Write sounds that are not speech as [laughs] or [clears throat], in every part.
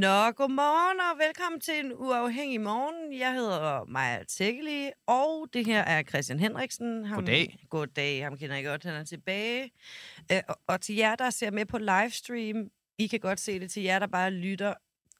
Nå, godmorgen og velkommen til en uafhængig morgen. Jeg hedder Maja Tækkeli, og det her er Christian Henriksen. Ham, Goddag. Goddag, ham kender jeg godt, han er tilbage. Øh, og, og til jer, der ser med på livestream, I kan godt se det. Til jer, der bare lytter,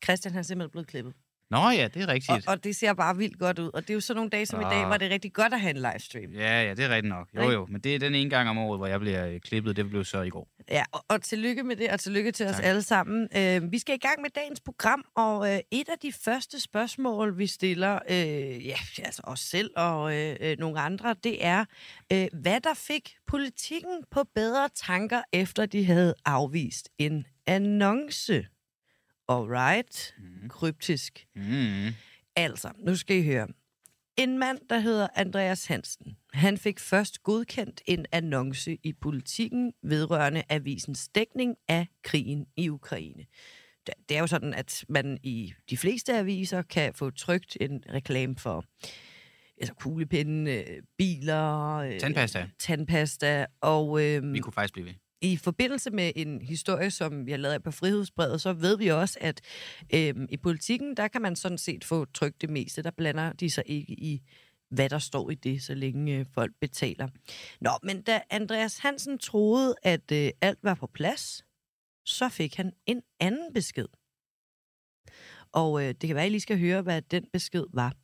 Christian han er simpelthen blevet klippet. Nå ja, det er rigtigt. Og, og det ser bare vildt godt ud. Og det er jo sådan nogle dage som i dag, Ah. hvor det er rigtig godt at have en livestream. Ja, ja, det er rigtigt nok. Jo, jo. Men det er den ene gang om året, hvor jeg bliver øh, klippet. Det blev så i går. Ja, og, og tillykke med det, og tillykke til os Tak. alle sammen. Øh, vi skal i gang med dagens program, og øh, et af de første spørgsmål, vi stiller, øh, ja, altså os selv og øh, øh, nogle andre, det er, øh, hvad der fik politikken på bedre tanker, efter de havde afvist en annonce. Alright, Mm. kryptisk. Mm. Altså, nu skal I høre. En mand, der hedder Andreas Hansen, han fik først godkendt en annonce i politikken vedrørende avisens dækning af krigen i Ukraine. Det- er jo sådan, at man i de fleste aviser kan få trykt en reklame for altså kuglepinde, øh, biler, øh, Tandpasta. tandpasta og øh, Vi kunne faktisk blive ved i forbindelse med en historie, som jeg lavet på Frihedsbrevet, så ved vi også, at øhm, i politikken, der kan man sådan set få trykt det meste. Der blander de sig ikke i, hvad der står i det, så længe øh, folk betaler. Nå, men da Andreas Hansen troede, at øh, alt var på plads, så fik han en anden besked. Og øh, det kan være, at I lige skal høre, hvad den besked var.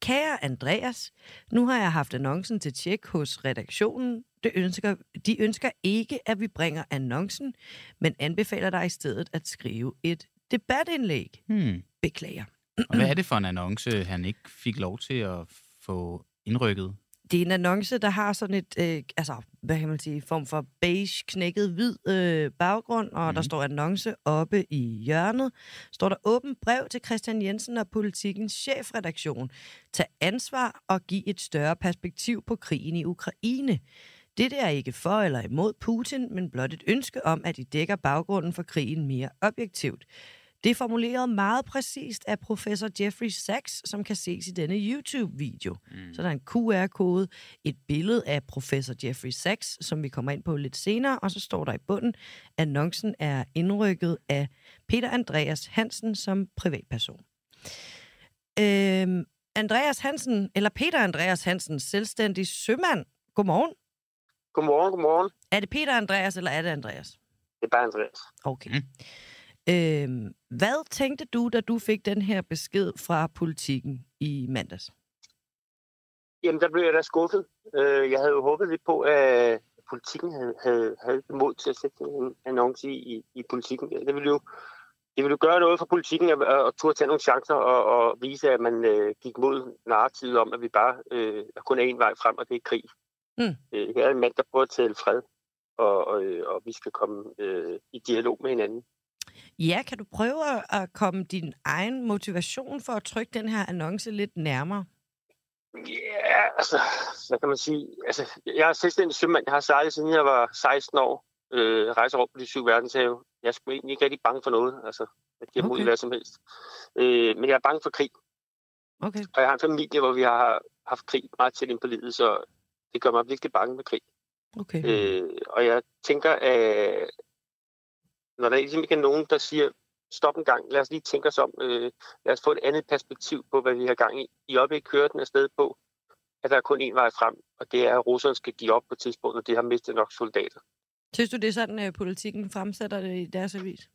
Kære Andreas, nu har jeg haft annoncen til tjek hos redaktionen. Det ønsker, de ønsker ikke, at vi bringer annoncen, men anbefaler dig i stedet at skrive et debatindlæg. Hmm. Beklager. Og hvad er det for en annonce, han ikke fik lov til at få indrykket? Det er en annonce, der har sådan et, øh, altså, hvad kan man sige, form for beige, knækket hvid øh, baggrund, og mm. der Mhm. står annonce oppe i hjørnet. Står der åben brev til Christian Jensen og politikens chefredaktion. Tag ansvar og giv et større perspektiv på krigen i Ukraine. Dette er ikke for eller imod Putin, men blot et ønske om, at de dækker baggrunden for krigen mere objektivt. Det er formuleret meget præcist af professor Jeffrey Sachs, som kan ses i denne YouTube-video. Mm. Så der er en QR-kode, et billede af professor Jeffrey Sachs, som vi kommer ind på lidt senere, og så står der i bunden, annoncen er indrykket af Peter Andreas Hansen som privatperson. Øhm, Andreas Hansen, eller Peter Andreas Hansen, selvstændig sømand. Godmorgen. Godmorgen, godmorgen. Er det Peter Andreas, eller er det Andreas? Det er bare Andreas. Okay. Mm. Øhm, hvad tænkte du, da du fik den her besked fra politikken i mandags? Jamen, der blev jeg da skuffet. Øh, Jeg havde jo håbet lidt på, at politikken havde, havde, havde mod til at sætte en annonce i, i, i politikken. Det ville jo det ville jo gøre noget for politikken at, at, turde tage nogle chancer og, og vise, at man øh, gik mod narrativet om, at vi bare øh, kun er en vej frem, og det er krig. Mm. Øh, her er en mand, der prøver at tale fred, og, og, øh, og vi skal komme øh, i dialog med hinanden. Ja, kan du prøve at- komme din egen motivation for at trykke den her annonce lidt nærmere? Ja, altså, hvad kan man sige? Altså, jeg er selvstændig sømand. Jeg har sejlet siden jeg var 16 år. Øh, rejser rundt på de syv verdenshave. Jeg er sgu egentlig ikke rigtig bange for noget. Altså, jeg giver mod Okay. okay. hvad som helst. Øh, men jeg er bange for krig. Okay. Og jeg har en familie, hvor vi har haft krig meget tæt ind på livet, så det gør mig virkelig bange med krig. okay. Øh, og jeg tænker, at når der ligesom ikke er nogen, der siger, stop en gang, lad os lige tænke os om, øh, lad os få et andet perspektiv på, hvad vi har gang i. I øjeblikket kører den afsted på, at der er kun én vej frem, og det er, at russerne skal give op på et tidspunkt, når de har mistet nok soldater. Synes du, det er sådan, at politikken fremsætter det i deres avis?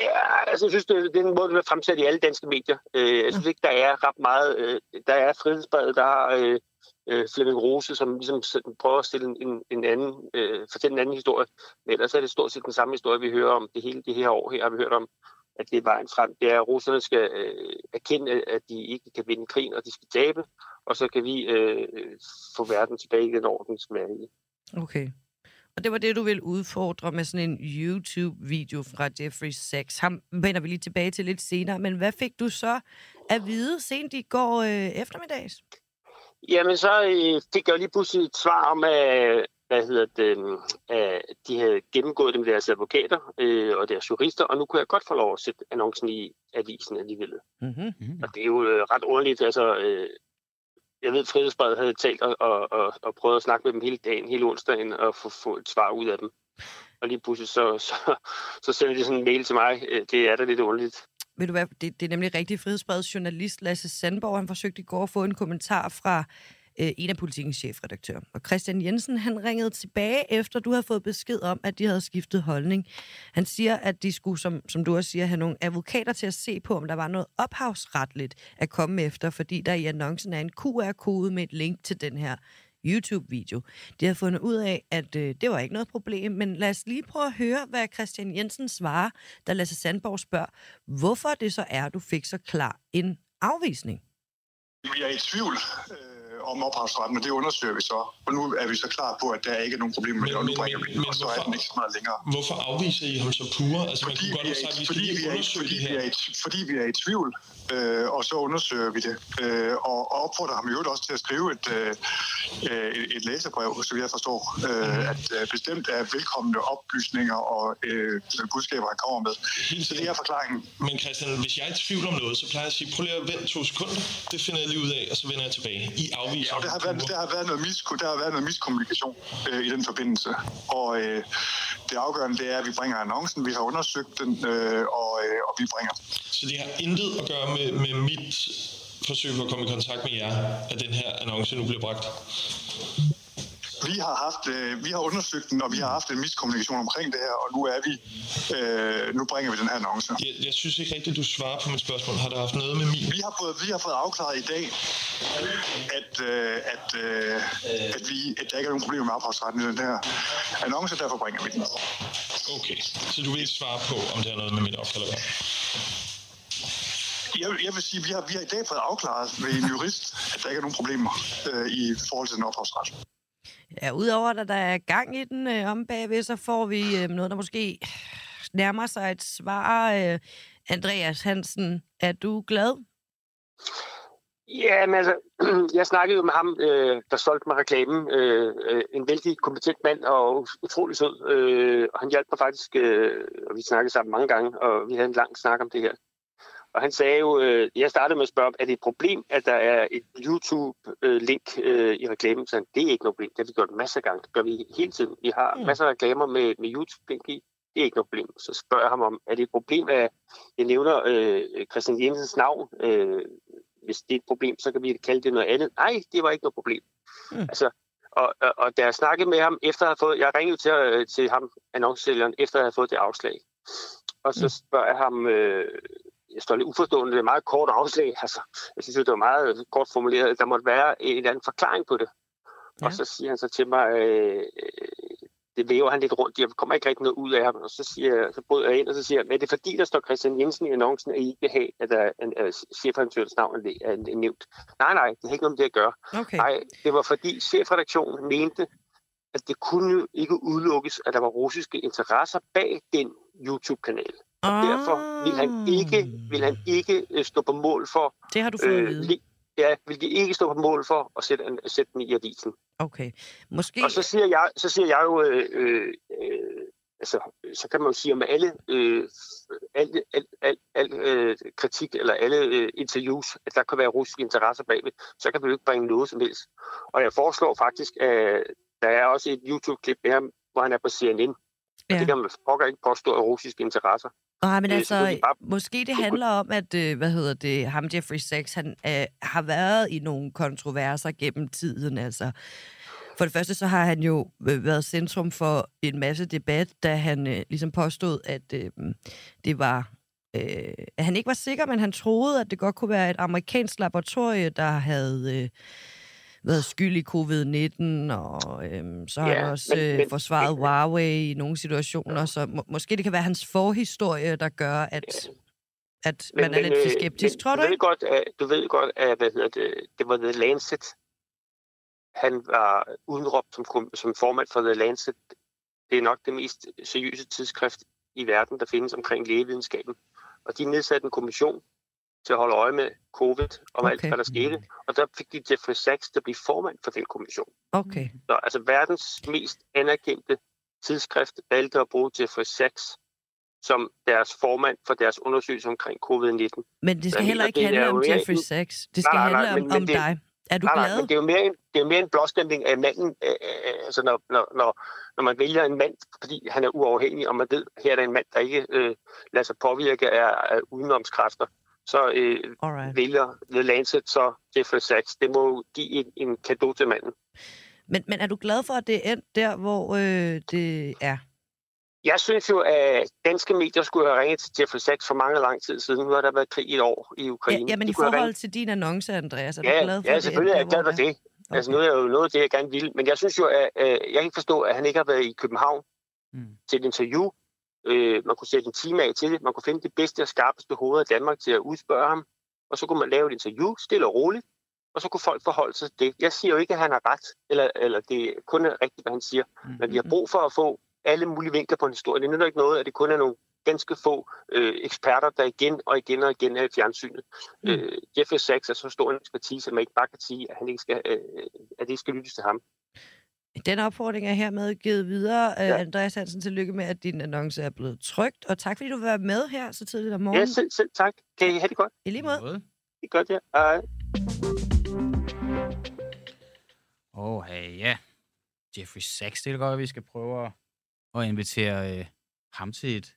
Ja, altså, jeg synes, det, det er en måde, der er fremsat i alle danske medier. Øh, jeg synes ikke, der er ret meget. Øh, der er Frihedsbrevet, der har øh, øh, Flemming Rose, som ligesom prøver at stille en, en, en anden, øh, fortælle en anden historie. Men ellers er det stort set den samme historie, vi hører om det hele det her år her, har vi hørt om, at det er vejen frem. Det er, at russerne skal øh, erkende, at de ikke kan vinde krigen, og de skal tabe, og så kan vi øh, få verden tilbage i den orden, den skal være i. Okay. Og det var det, du ville udfordre med sådan en YouTube-video fra Jeffrey Sachs. Ham vender vi lige tilbage til lidt senere. Men hvad fik du så at vide sent i går øh, eftermiddags? Jamen, så øh, fik jeg jo lige pludselig et svar om, at, hvad hedder det, at de havde gennemgået det med deres advokater øh, og deres jurister, og nu kunne jeg godt få lov at sætte annoncen i avisen alligevel. Mm-hmm. Mm. Og det er jo øh, ret underligt, altså... Øh, jeg ved, at Frihedsbrevet havde talt og, og, og, og prøvet at snakke med dem hele dagen, hele onsdagen, og få, få et svar ud af dem. Og lige pludselig så, så, så sender de sådan en mail til mig. Øh, Det er da lidt underligt ved du hvad, det, det er nemlig rigtig frihedsbredet journalist Lasse Sandborg. Han forsøgte i går at få en kommentar fra øh, en af politikens chefredaktører. Og Christian Jensen, han ringede tilbage efter, du havde fået besked om, at de havde skiftet holdning. Han siger, at de skulle, som, som du også siger, have nogle advokater til at se på, om der var noget ophavsretligt at komme efter, fordi der i annoncen er en QR-kode med et link til den her YouTube-video. De har fundet ud af, at øh, det var ikke noget problem, men lad os lige prøve at høre, hvad Christian Jensen svarer, da Lasse Sandborg spørger, hvorfor det så er, du fik så klar en afvisning. Jeg er i tvivl. Øh om ophavsretten, og det undersøger vi så. Og nu er vi så klar på, at der er ikke nogen problemer med det, og nu bringer vi det, og så er den ikke så meget længere. Hvorfor afviser I ham så pure? Altså, fordi, man kunne godt have sagt, vi fordi, vi er, fordi, vi er i, fordi vi er i tvivl, øh, og så undersøger vi det. Øh, og, og opfordrer ham i øvrigt også til at skrive et, øh, et, et læserbrev, så jeg forstår, øh, at øh, bestemt er velkomne oplysninger og øh, budskaber, han kommer med. Så det er forklaringen. Men Christian, hvis jeg er i tvivl om noget, så plejer jeg at sige, prøv lige at vente to sekunder. Det finder jeg lige ud af, og så vender jeg tilbage. I afviser Ja, og der har været, der har været noget, mis, der har været noget miskommunikation øh, i den forbindelse. Og øh, det afgørende det er, at vi bringer annoncen, vi har undersøgt den, øh, og, øh, og vi bringer den. Så det har intet at gøre med, med mit forsøg på at komme i kontakt med jer, at den her annonce nu bliver bragt? Vi har, haft, øh, vi har undersøgt den, og vi har haft en miskommunikation omkring det her, og nu er vi, øh, nu bringer vi den her annonce. Jeg, jeg synes ikke rigtigt, du svarer på mit spørgsmål. Har det haft noget med min? Vi har fået, vi har fået afklaret i dag, at, øh, at, øh, at, vi, at der ikke er nogen problemer med ophavsretten i den her annonce, derfor bringer vi den. Okay, så du vil ikke svare på, om det har noget med mit opkald at gøre? Jeg, jeg vil sige, at vi har, vi har i dag fået afklaret ved en jurist, at der ikke er nogen problemer øh, i forhold til den ophavsret. Ja, udover at der er gang i den øh, om bagved, så får vi øh, noget, der måske nærmer sig et svar. Øh, Andreas Hansen, er du glad? Ja, men altså, [clears throat] jeg snakkede jo med ham, øh, der solgte mig reklamen. Øh, øh, en vældig kompetent mand og utrolig sød. Øh, og han hjalp mig faktisk, øh, og vi snakkede sammen mange gange, og vi havde en lang snak om det her. Og han sagde jo, øh, jeg startede med at spørge, er det et problem, at der er et YouTube-link øh, i reklamen? Så det er ikke noget problem. Det har vi gjort masser af gange. Det gør vi hele tiden. Vi har mm. masser af reklamer med, med YouTube-link i. Det er ikke noget problem. Så spørger jeg ham om, er det et problem, at jeg nævner øh, Christian Jensens navn? Øh, hvis det er et problem, så kan vi kalde det noget andet. Nej, det var ikke noget problem. Mm. Altså, og, og, og da jeg snakkede med ham, efter at have fået, jeg ringede til, øh, til ham, annoncesælgeren, efter at have fået det afslag. Og så mm. spørger jeg ham, øh, jeg står lidt uforstående, det er et meget kort afslag. [laughs] Altså, jeg synes, det var meget kort formuleret. Der måtte være en eller anden forklaring på det. Ja. Og så siger han så til mig, øh, det væver han lidt rundt. Jeg kommer ikke rigtig noget ud af ham. Og så, siger, så bryder jeg ind, og så siger jeg, er det fordi, der står Christian Jensen i annoncen, at I ikke vil have, at der en, en chefredaktørens navn er nævnt? Nej, nej, det har ikke noget med det at gøre. Okay. Nej, det var fordi chefredaktionen mente, at det kunne jo ikke udelukkes, at der var russiske interesser bag den YouTube-kanal. Og ah. derfor vil han ikke, vil han ikke øh, stå på mål for... Det har du fået øh, vide. Ja, vil de ikke stå på mål for at sætte, en, sætte den i avisen. Okay. Måske... Og så siger jeg, så siger jeg jo, øh, øh, altså, så kan man jo sige om alle, øh, al, al, al, al øh, kritik eller alle øh, interviews, at der kan være russiske interesser bagved, så kan vi jo ikke bringe noget som helst. Og jeg foreslår faktisk, at der er også et YouTube-klip med ham, hvor han er på CNN. Ja. det kan man pokker ikke påstå af russiske interesser. Nej, men altså, bare... måske det handler om, at, øh, hvad hedder det, ham Jeffrey Sachs, han øh, har været i nogle kontroverser gennem tiden, altså. For det første, så har han jo øh, været centrum for en masse debat, da han øh, ligesom påstod, at øh, det var øh, han ikke var sikker, men han troede, at det godt kunne være et amerikansk laboratorie, der havde øh, været skyld i covid-19, og øhm, så har ja, han også men, øh, forsvaret men, Huawei i nogle situationer, så må, måske det kan være hans forhistorie, der gør, at, ja. at man men, er lidt øh, skeptisk, men, tror du, du ved godt, at, du ved godt, at hvad hedder det, det var The Lancet. Han var udenråbt som, som formand for The Lancet. Det er nok det mest seriøse tidsskrift i verden, der findes omkring lægevidenskaben. Og de nedsatte en kommission, til at holde øje med covid og okay. alt, hvad der skete. Og der fik de Jeffrey Sachs til at blive formand for den kommission. Okay. Så altså verdens mest anerkendte tidsskrift valgte at bruge Jeffrey Sachs som deres formand for deres undersøgelse omkring covid-19. Men det skal heller ikke handle om Jeffrey Sachs. Det skal nej, nej, handle om, om dig. Er du nej, glad? Nej, men det er jo mere en, det er mere en blåstemning af manden. Øh, øh, altså når, når, når, når man vælger en mand, fordi han er uafhængig, og man ved, her er der en mand, der ikke øh, lader sig påvirke af, af udenomskræfter, så øh, Alright. vælger The Lancet så Jeffrey Sachs. Det må jo give en, en kado til manden. Men, men er du glad for, at det er endt der, hvor øh, det er? Jeg synes jo, at danske medier skulle have ringet til Jeffrey Sachs for mange lang tid siden. Nu har der været krig i et år i Ja, Ukraine. jamen De i kunne have forhold til din annonce, Andreas, er du Ja, glad for, ja at selvfølgelig er jeg glad for det. Okay. Altså, nu er jeg jo noget af det, jeg gerne vil. Men jeg synes jo, at øh, jeg kan ikke forstå, at han ikke har været i København Mm. til et interview. Øh, man kunne sætte en time af til det. Man kunne finde det bedste og skarpeste hoved af Danmark til at udspørge ham. Og så kunne man lave et interview, stille og roligt. Og så kunne folk forholde sig til det. Jeg siger jo ikke, at han har ret, eller, eller det kun er rigtigt, hvad han siger. Mm. Men vi har brug for at få alle mulige vinkler på en historie. Det nytter ikke noget, at det kun er nogle ganske få øh, eksperter, der igen og igen og igen er i fjernsynet. Mm. Øh, Jeffrey Sachs er så stor en ekspertise, at man ikke bare kan sige, at, han ikke skal, øh, at det ikke skal lyttes til ham. Den opfordring er hermed givet videre. Ja. Ja. Andreas Hansen, tillykke med, at din annonce er blevet trygt. Og tak, fordi du vil være med her så tidligt om Ja, morgenen. selv, selv tak. Kan I have det godt? I lige måde. Måde. Det er godt, ja. Hej. Åh, oh, hey, ja. Jeffrey Sachs, det er godt, at vi skal prøve at, at invitere øh, ham til et,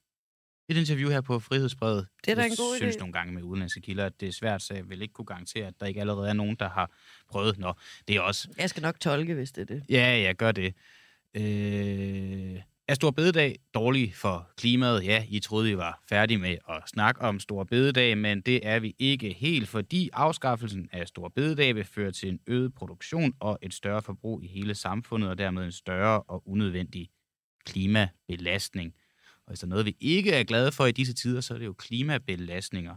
et interview her på Frihedsbrevet. Det er da jeg en god synes idé. nogle gange med udenlandske kilder, at det er svært, så jeg vil ikke kunne garantere, at der ikke allerede er nogen, der har prøvet. Nå, det er også Jeg skal nok tolke, hvis det er det. Ja, ja, gør det. Øh, er Stor Bededag dårlig for klimaet? Ja, I troede, vi var færdige med at snakke om Stor Bededag, men det er vi ikke helt, fordi afskaffelsen af Stor Bededag vil føre til en øget produktion og et større forbrug i hele samfundet, og dermed en større og unødvendig klimabelastning. Og hvis der er noget, vi ikke er glade for i disse tider, så er det jo klimabelastninger.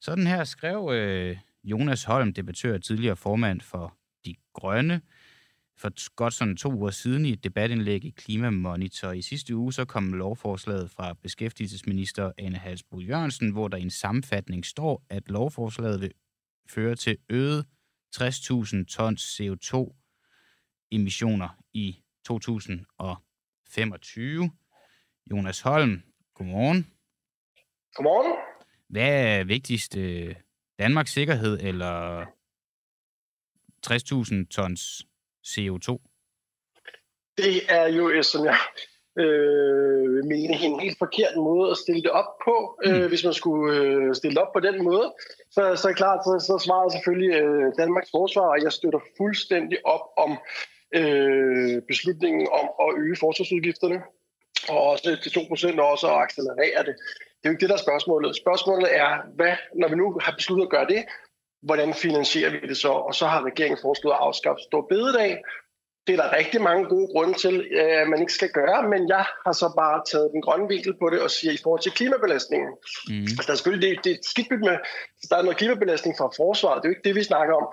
Sådan her skrev øh, Jonas Holm, debattør og tidligere formand for De Grønne, for godt sådan to uger siden i et debatindlæg i Klimamonitor. I sidste uge så kom lovforslaget fra beskæftigelsesminister Anne Halsbro Jørgensen, hvor der i en sammenfatning står, at lovforslaget vil føre til øget 60.000 tons CO2-emissioner i 2025. Jonas Holm, godmorgen. Godmorgen. Hvad er vigtigst? øh, Danmarks sikkerhed eller 60.000 tons CO2? Det er jo, øh, som jeg øh, vil mene, en helt forkert måde at stille det op på. Mm. Øh, hvis man skulle øh, stille det op på den måde, så, så er klart, så, så svarer selvfølgelig øh, Danmarks forsvar, og jeg støtter fuldstændig op om øh, beslutningen om at øge forsvarsudgifterne, og også til 2% og også at accelerere det. Det er jo ikke det, der er spørgsmålet. Spørgsmålet er, hvad, når vi nu har besluttet at gøre det, hvordan finansierer vi det så? Og så har regeringen foreslået at afskaffe stor bededag. Det er der rigtig mange gode grunde til, øh, at man ikke skal gøre, men jeg har så bare taget den grønne vinkel på det og siger i forhold til klimabelastningen. Mm. Altså, der er selvfølgelig det, det er skidt med, der er noget klimabelastning fra forsvaret. Det er jo ikke det, vi snakker om.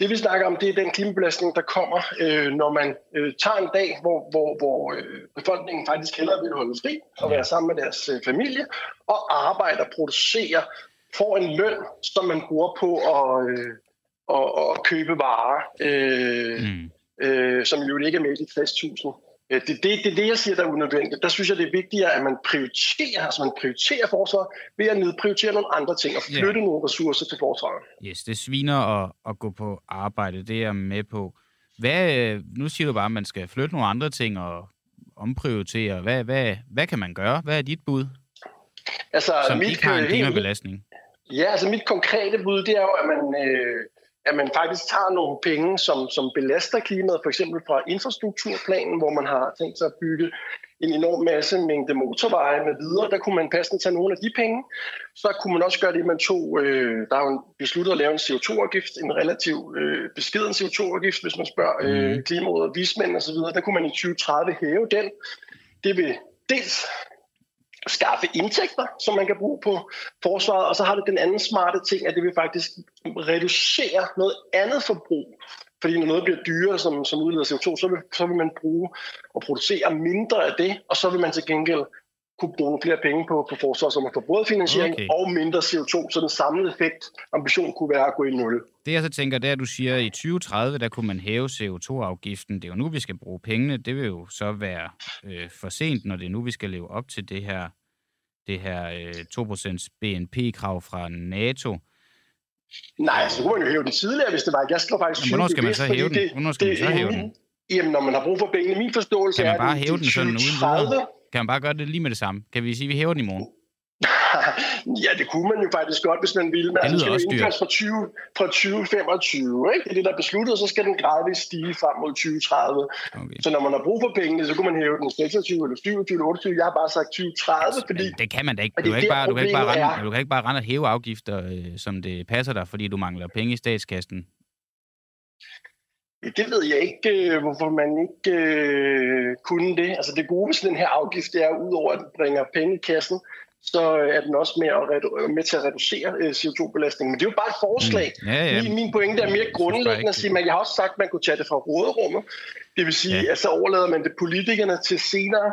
Det vi snakker om, det er den klimabelastning, der kommer, øh, når man øh, tager en dag, hvor, hvor, hvor øh, befolkningen faktisk hellere vil holde fri og være sammen med deres øh, familie, og arbejder, producerer, får en løn, som man bruger på at, øh, at, at købe varer, øh, Mm. øh, som jo ikke er med i de 60.000. Øh, Det er det, det, det, jeg siger, der er unødvendigt. Der synes jeg, det er vigtigere, at man prioriterer, altså man prioriterer forsvaret ved at nedprioritere nogle andre ting og flytte nogle ressourcer til forsvaret. Yes, det sviner at, at gå på arbejde, det er jeg med på. Hvad, øh, nu siger du bare, at man skal flytte nogle andre ting og omprioritere. Hvad, hvad, hvad kan man gøre? Hvad er dit bud, Altså, som mit, ikke har en øh, klimabelastning? Ja, altså mit konkrete bud, det er jo, at man, øh, at man faktisk tager nogle penge, som, som belaster klimaet, for eksempel fra infrastrukturplanen, hvor man har tænkt sig at bygge en enorm masse mængde motorveje med videre. Der kunne man passende tage nogle af de penge. Så kunne man også gøre det, man tog, øh, der er jo en- besluttet at lave en CO2-afgift, en relativt øh, beskeden CO2-afgift, hvis man spørger øh, Mhm. Klimarådet og vismænd osv. Der kunne man i 2030 hæve den. Det vil dels skaffe indtægter, som man kan bruge på forsvaret, og så har det den anden smarte ting, at det vil faktisk reducere noget andet forbrug. Fordi når noget bliver dyrere, som, som udleder CO2, så vil, så vil man bruge og producere mindre af det, og så vil man til gengæld kunne bruge flere penge på, på forsvar, så man får både finansiering Okay. og mindre CO2, så den samlede effekt, ambition kunne være at gå i nul. Det jeg så tænker, det er, at du siger, at i 2030, der kunne man hæve CO2-afgiften. Det er jo nu, vi skal bruge pengene. Det vil jo så være øh, for sent, når det er nu, vi skal leve op til det her, det her øh, 2% BNP-krav fra NATO. Nej, så kunne man jo hæve den tidligere, hvis det var. Jeg skal faktisk Jamen, hvornår skal man så hæve den? Hvornår skal man så hæve den? Jamen, når man har brug for pengene, min forståelse Kan man er, bare at hæve den sådan uden 2030, videre? Kan man bare gøre det lige med det samme? Kan vi sige, at vi hæver den i morgen? [laughs] ja, det kunne man jo faktisk godt, hvis man ville. Men Det altså, lyder skal også jo indføres fra, 20, fra 2025, ikke? Det er det, der er besluttet, så skal den gradvist stige frem mod 2030. Okay. Så når man har brug for pengene, så kunne man hæve den 26 eller 27 eller 28. Jeg har bare sagt 2030, fordi... Men det kan man da ikke. Du kan ikke, bare, du, kan ikke bare rende, du kan ikke bare rende og hæve afgifter, øh, som det passer dig, fordi du mangler penge i statskassen. Det ved jeg ikke, øh, hvorfor man ikke øh, kunne det. Altså det gode ved sådan en her afgift, det er, udover at den bringer penge i kassen, så er den også med, at redu- med til at reducere øh, CO2-belastningen. Men det er jo bare et forslag. Mm. Ja, ja. Min, min pointe er mere grundlæggende at sige, at jeg har også sagt, at man kunne tage det fra råderummet. Det vil sige, Ja. at så overlader man det politikerne til senere,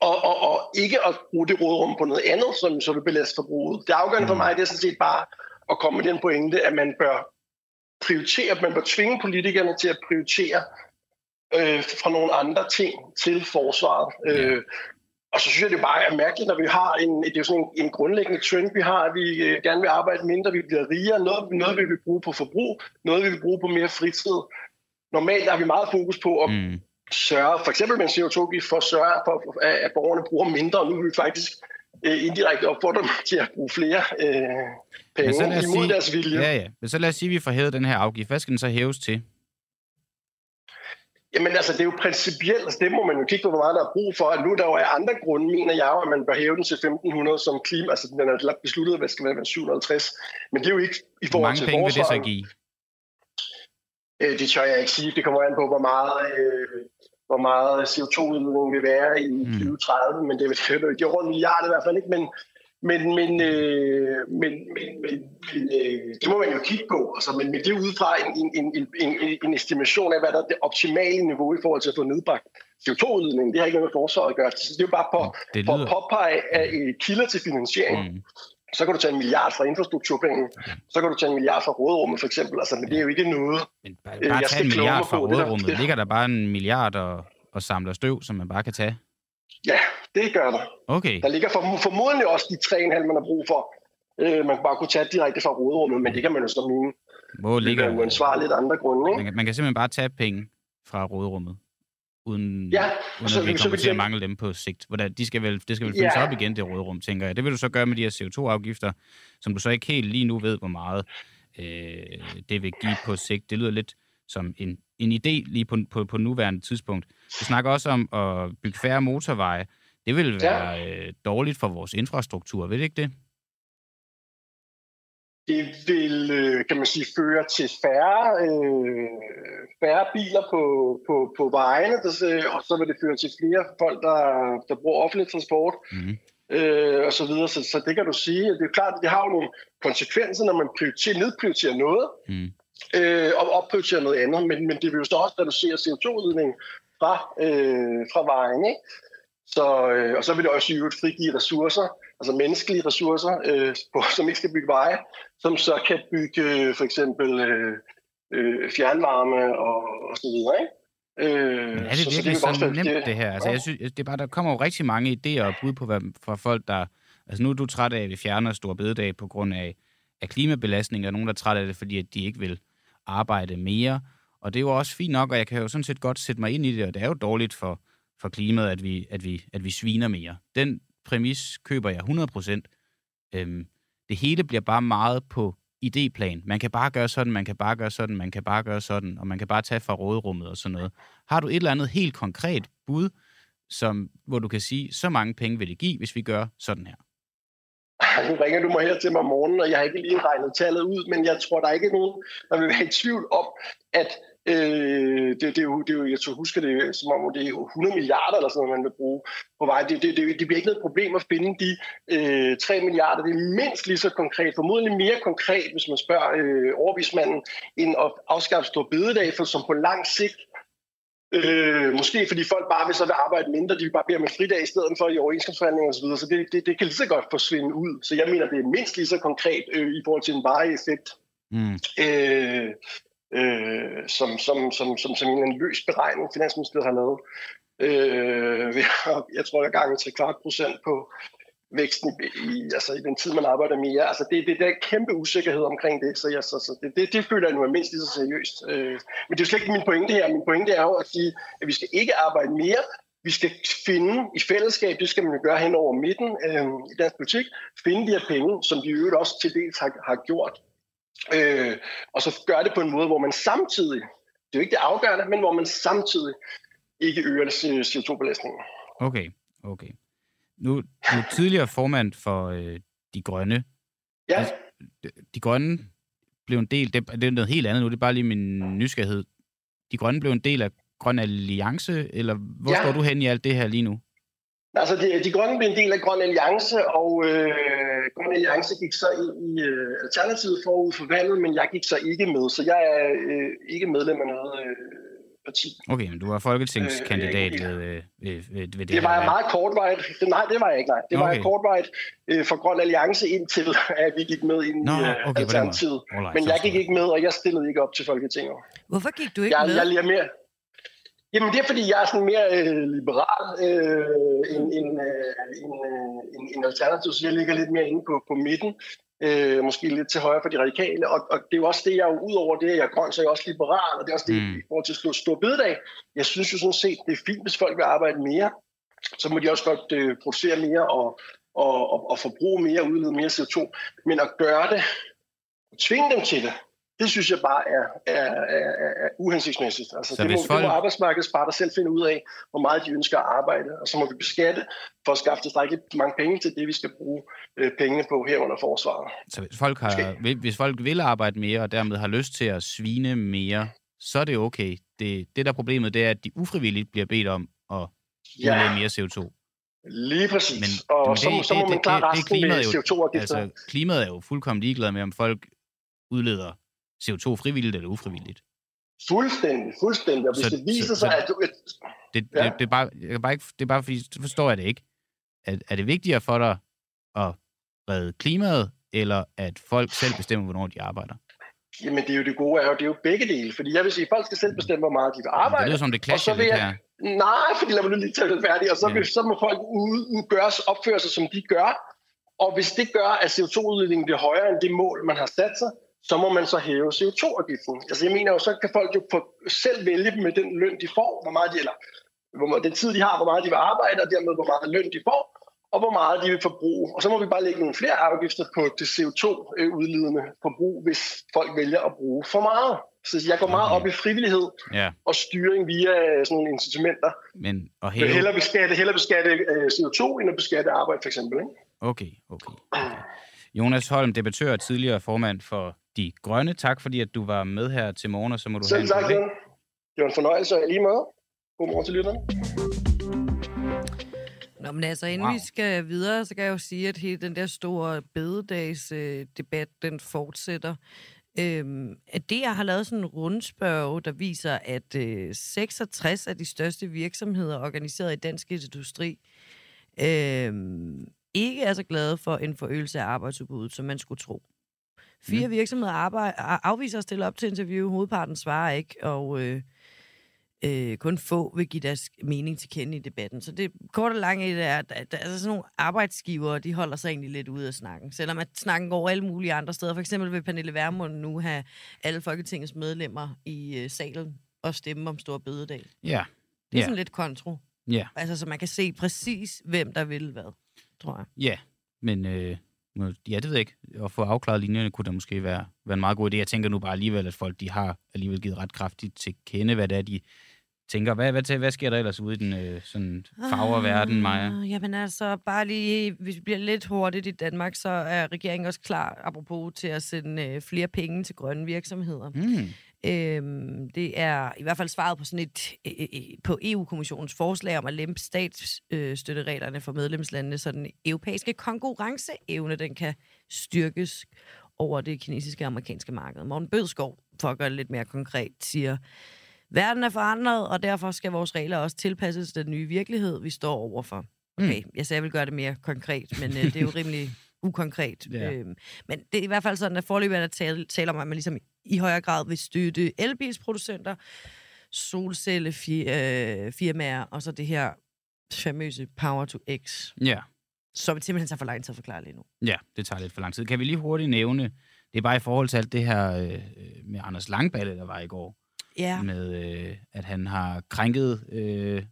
og, og, og ikke at bruge det råderum på noget andet, som så vil belaste forbruget. Det afgørende for Mm. mig, det er sådan set bare at komme med den pointe, at man bør prioritere, man bør tvinge politikerne til at prioritere øh, fra nogle andre ting til forsvaret. Ja. Øh, og så synes jeg, det bare er mærkeligt, når vi har en, det er jo sådan en, en grundlæggende trend, vi har, at vi øh, gerne vil arbejde mindre, vi bliver rigere, noget, noget vil vi bruge på forbrug, noget vil vi bruge på mere fritid. Normalt har vi meget fokus på at Mm. sørge, for eksempel med en CO2-gift, for at sørge for, at at borgerne bruger mindre, og nu vil vi faktisk øh, indirekte opfordre dem til at bruge flere øh, penge imod sige- deres vilje. Ja, ja. Men så lad os sige, at vi får hævet den her afgift. Hvad skal den så hæves til? Jamen altså, det er jo principielt, altså det må man jo kigge på, hvor meget der er brug for. At nu der jo er andre grunde, mener jeg at man bør hæve den til 1500 som klima. Altså den er besluttet, det skal være 750. Men det er jo ikke i forhold mange til penge vil det så give? Øh, det tør jeg ikke sige. Det kommer an på, hvor meget, øh, hvor meget CO2-udledning vil være i Mm. 2030. Men det er jo er rundt en milliard i hvert fald ikke. Men, men, men, øh, men, men, men, men øh, det må man jo kigge på. Altså, men, men det er ud fra en, en, en, en, en, estimation af, hvad der er det optimale niveau i forhold til at få nedbragt CO2-udledningen. Det har ikke noget med forsvaret at gøre. Så det er jo bare på, Det for at lyder... påpege af øh, kilder til finansiering. Mm. Så kan du tage en milliard fra infrastrukturpenge. Så kan du tage en milliard fra råderummet for eksempel. Altså, men det er jo ikke noget, Men bare, Øh, bare jeg tage en milliard fra på det der. råderummet. Det- Ligger der bare en milliard og, og samler støv, som man bare kan tage? Ja, det gør der. Okay. Der ligger for, formodentlig også de 3,5, man har brug for. Øh, man kan bare kunne tage direkte fra råderummet, men det kan man jo så mene. Hvor Det ligger... er uansvarligt af andre grunde, Man ikke? kan, man kan simpelthen bare tage penge fra råderummet, uden, Ja, uden så- at vi kommer til at mangle dem på sigt. Hvordan, de skal vel, det skal vel fyldes Ja. op igen, det råderum, tænker jeg. Det vil du så gøre med de her CO2-afgifter, som du så ikke helt lige nu ved, hvor meget øh, det vil give på sigt. Det lyder lidt som en, en idé lige på, på, på nuværende tidspunkt. Du snakker også om at bygge færre motorveje. Det vil Ja. være øh, dårligt for vores infrastruktur, ved det ikke det? Det vil, øh, kan man sige, føre til færre, øh, færre biler på, på, på vejene, der, og så vil det føre til flere folk, der, der bruger offentlig transport. Mm. øh, og så videre. Så, så det kan du sige. Det er jo klart, at det har jo nogle konsekvenser, når man prioriterer, nedprioriterer noget, Mm. øh, og opprioriterer noget andet. Men, men det vil jo så også reducere CO2-udledningen fra, øh, fra vejen. Ikke? Så, øh, og så vil det også i øvrigt frigive ressourcer, altså menneskelige ressourcer, øh, [laughs] på, som ikke skal bygge veje, som så kan bygge øh, for eksempel øh, øh, fjernvarme og, og så videre. Ikke? Øh, Men er det så, virkelig så, det så nemt, det her? Altså, jeg synes, det er bare, der kommer jo rigtig mange idéer og bud på, hvad, fra folk, der... Altså, nu er du træt af, at vi fjerner store bededag på grund af, af klimabelastning, og nogen, der er træt af det, fordi at de ikke vil arbejde mere. Og det er jo også fint nok, og jeg kan jo sådan set godt sætte mig ind i det, og det er jo dårligt for, for klimaet, at vi, at, vi, at vi sviner mere. Den præmis køber jeg 100%. Øhm, det hele bliver bare meget på idéplan. Man kan bare gøre sådan, man kan bare gøre sådan, man kan bare gøre sådan, og man kan bare tage fra råderummet og sådan noget. Har du et eller andet helt konkret bud, som, hvor du kan sige, så mange penge vil det give, hvis vi gør sådan her? Nu ringer du mig her til mig om morgenen, og jeg har ikke lige regnet tallet ud, men jeg tror, der er ikke nogen, der vil være i tvivl om, at øh, det, det, er jo, det er jo, jeg tror, husker det, som om det er jo 100 milliarder eller sådan noget, man vil bruge på vej. Det, det, det, det bliver ikke noget problem at finde de øh, 3 milliarder. Det er mindst lige så konkret, formodentlig mere konkret, hvis man spørger øh, overvismanden, end at afskaffe stor bededag, for som på lang sigt Øh, måske fordi folk bare vil så vil arbejde mindre, de vil bare bede om en fridag i stedet for i overenskomstforhandlinger osv., så det, det, det kan lige så godt forsvinde ud. Så jeg mener, det er mindst lige så konkret øh, i forhold til en varig effekt, Mm. øh, øh, som, som, som, som, som en løs beregning, Finansministeriet har lavet. Øh, vi har- jeg tror, jeg gange til kvart procent på, væksten i, i, altså i den tid, man arbejder mere. Altså det, det, der er kæmpe usikkerhed omkring det, så, jeg, så, så det, det, det føler jeg nu er mindst lige så seriøst. Øh, men det er jo slet ikke min pointe her. Min pointe er jo at sige, at vi skal ikke arbejde mere, vi skal finde i fællesskab, det skal man jo gøre hen over midten øh, i dansk politik, finde de her penge, som vi øvrigt også til dels har, har gjort. Øh, og så gøre det på en måde, hvor man samtidig, det er jo ikke det afgørende, men hvor man samtidig ikke øger CO2-belastningen. Okay, okay. Nu du er tidligere formand for øh, De Grønne. Ja. Altså, de, de Grønne blev en del, det, det er noget helt andet nu, det er bare lige min nysgerrighed. De Grønne blev en del af Grøn Alliance, eller hvor ja. står du hen i alt det her lige nu? Altså, de, de grønne blev en del af Grøn Alliance, og øh, Grøn Alliance gik så ind i øh, Alternativet forud for valget, men jeg gik så ikke med, så jeg er øh, ikke medlem af noget øh, parti. Okay, men du var folketingskandidat øh, ved, øh, ved, ved, ved det Det var jeg meget kortvarigt. Nej, det var jeg ikke, nej. Det var Okay. jeg kortvarigt øh, for Grøn Alliance indtil, [laughs] at vi gik med ind Nå, i øh, okay. Alternativet. Alright, Men jeg gik ikke med, og jeg stillede ikke op til Folketinget. Hvorfor gik du ikke Jeg, med? jeg er mere... Jamen det er fordi, jeg er sådan mere øh, liberal øh, end, end, øh, end, øh, end, end alternativ, så jeg ligger lidt mere inde på, på midten. Øh, måske lidt til højre for de radikale. Og, og det er jo også det, jeg er jo ud over det, at jeg er grøn, så er jeg også liberal. Og det er også det, mm. i forhold til at slå stor bededag. Jeg synes jo sådan set, det er fint, hvis folk vil arbejde mere. Så må de også godt øh, producere mere og, og, og, og forbruge mere, udlede mere CO2. Men at gøre det, tvinge dem til det, det synes jeg bare er, er, er, er, uhensigtsmæssigt. Altså, Så det, må, folk... det må arbejdsmarkedets parter selv finde ud af, hvor meget de ønsker at arbejde, og så må vi beskatte for at skaffe tilstrækkeligt mange penge til det, vi skal bruge øh, pengene på herunder forsvaret. Så hvis folk, har, vil- hvis folk vil arbejde mere, og dermed har lyst til at svine mere, så er det okay. Det, det der er problemet, det er, at de ufrivilligt bliver bedt om at udlede Ja, mere CO2. lige præcis. Men, og men så, må- så må man klare resten med CO2-afgifter. altså, klimaet er jo fuldkommen ligeglad med, om folk udleder CO2 frivilligt eller ufrivilligt. Fuldstændig, fuldstændig. Og hvis Så- det viser så- sig, så- at du... Det, Ja. det, det, er bare, jeg kan bare ikke, det er bare fordi, så forstår jeg det ikke. Er, er det vigtigere for dig at redde klimaet, eller at folk selv bestemmer, hvornår de arbejder? jamen, det er jo det gode, er jo, det er jo begge dele. Fordi jeg vil sige, at folk skal selv bestemme, hvor meget de vil Det arbejde. lyder som, det clasher lidt jeg- her. Nej, fordi lad mig nu lige tage det færdigt, og så, Ja. vil, så må folk ud, ud gøre, opføre sig, som de gør. Og hvis det gør, at CO2-udledningen bliver højere end det mål, man har sat sig, så må man så hæve CO2-afgiften. Altså jeg mener jo, så kan folk jo få, selv vælge med den løn, de får, hvor meget de, eller hvor meget, den tid, de har, hvor meget de vil arbejde, og dermed hvor meget løn de får, og hvor meget de vil forbruge. Og så må vi bare lægge nogle flere afgifter på det CO2-udledende forbrug, hvis folk vælger at bruge for meget. Så jeg går meget op i frivillighed Ja, og styring via øh, sådan nogle incitamenter. men Jeg hæve... hellere beskatte, hellere beskatte øh, CO2, end at beskatte arbejde, for eksempel. Ikke? Okay, okay. okay. Jonas Holm, debattør og tidligere formand for De Grønne. Tak fordi, at du var med her til morgen, og så må du have Selv en tak, dag. Det var en fornøjelse, og i lige måde. God morgen til lytterne. Nå, men altså, inden Wow. vi skal videre, så kan jeg jo sige, at hele den der store bededags øh, debat, den fortsætter. Øhm, at det, jeg har lavet sådan en rundspørg, der viser, at øh, 66 af de største virksomheder organiseret i dansk industri øh, ikke er så glade for en forøgelse af arbejdsudbuddet, som man skulle tro. Fire Mm. virksomheder arbejde, afviser at stille op til interview, hovedparten svarer ikke, og øh, øh, kun få vil give deres mening til kende i debatten. Så det kort og lange i det er, at, at altså sådan nogle arbejdsgivere, de holder sig egentlig lidt ude af snakken. Selvom at snakken går alle mulige andre steder. For eksempel vil Pernille Vermund nu have alle Folketingets medlemmer i øh, salen og stemme om stor bededag. Ja, Det er Ja. sådan lidt kontro. ja, Altså, så man kan se præcis, hvem der vil hvad, tror jeg. ja. Men øh, ja, det ved jeg ikke. At få afklaret linjerne kunne da måske være, være en meget god idé. Jeg tænker nu bare alligevel, at folk de har alligevel givet ret kraftigt til kende, hvad det er, de tænker. Hvad, hvad, hvad sker der ellers ude i den øh, sådan farver verden, Maja? Ah, Jamen altså, bare lige, hvis vi bliver lidt hurtigt i Danmark, så er regeringen også klar, apropos, til at sende øh, flere penge til grønne virksomheder. Mm. Øhm, det er i hvert fald svaret på sådan et øh, øh, på EU-kommissionens forslag om at lempe statsstøttereglerne for medlemslandene, så den europæiske konkurrenceevne den kan styrkes over det kinesiske og amerikanske marked. Morten Bødskov, for at gøre det lidt mere konkret, siger, verden er forandret, og derfor skal vores regler også tilpasses den nye virkelighed, vi står overfor. Okay, jeg sagde, jeg vil gøre det mere konkret, men øh, det er jo [laughs] rimelig ukonkret. Ja. Øhm, men det er i hvert fald sådan, at forløbet er der tale, tale om, at man ligesom i højere grad vil støtte elbilsproducenter, solcellefirmaer, og så det her famøse Power to X. Ja. Som simpelthen tager for lang tid at forklare lige nu. Ja, det tager lidt for lang tid. Kan vi lige hurtigt nævne, det er bare i forhold til alt det her øh, med Anders Langballe, der var i går, Ja, med øh, at han har krænket øh,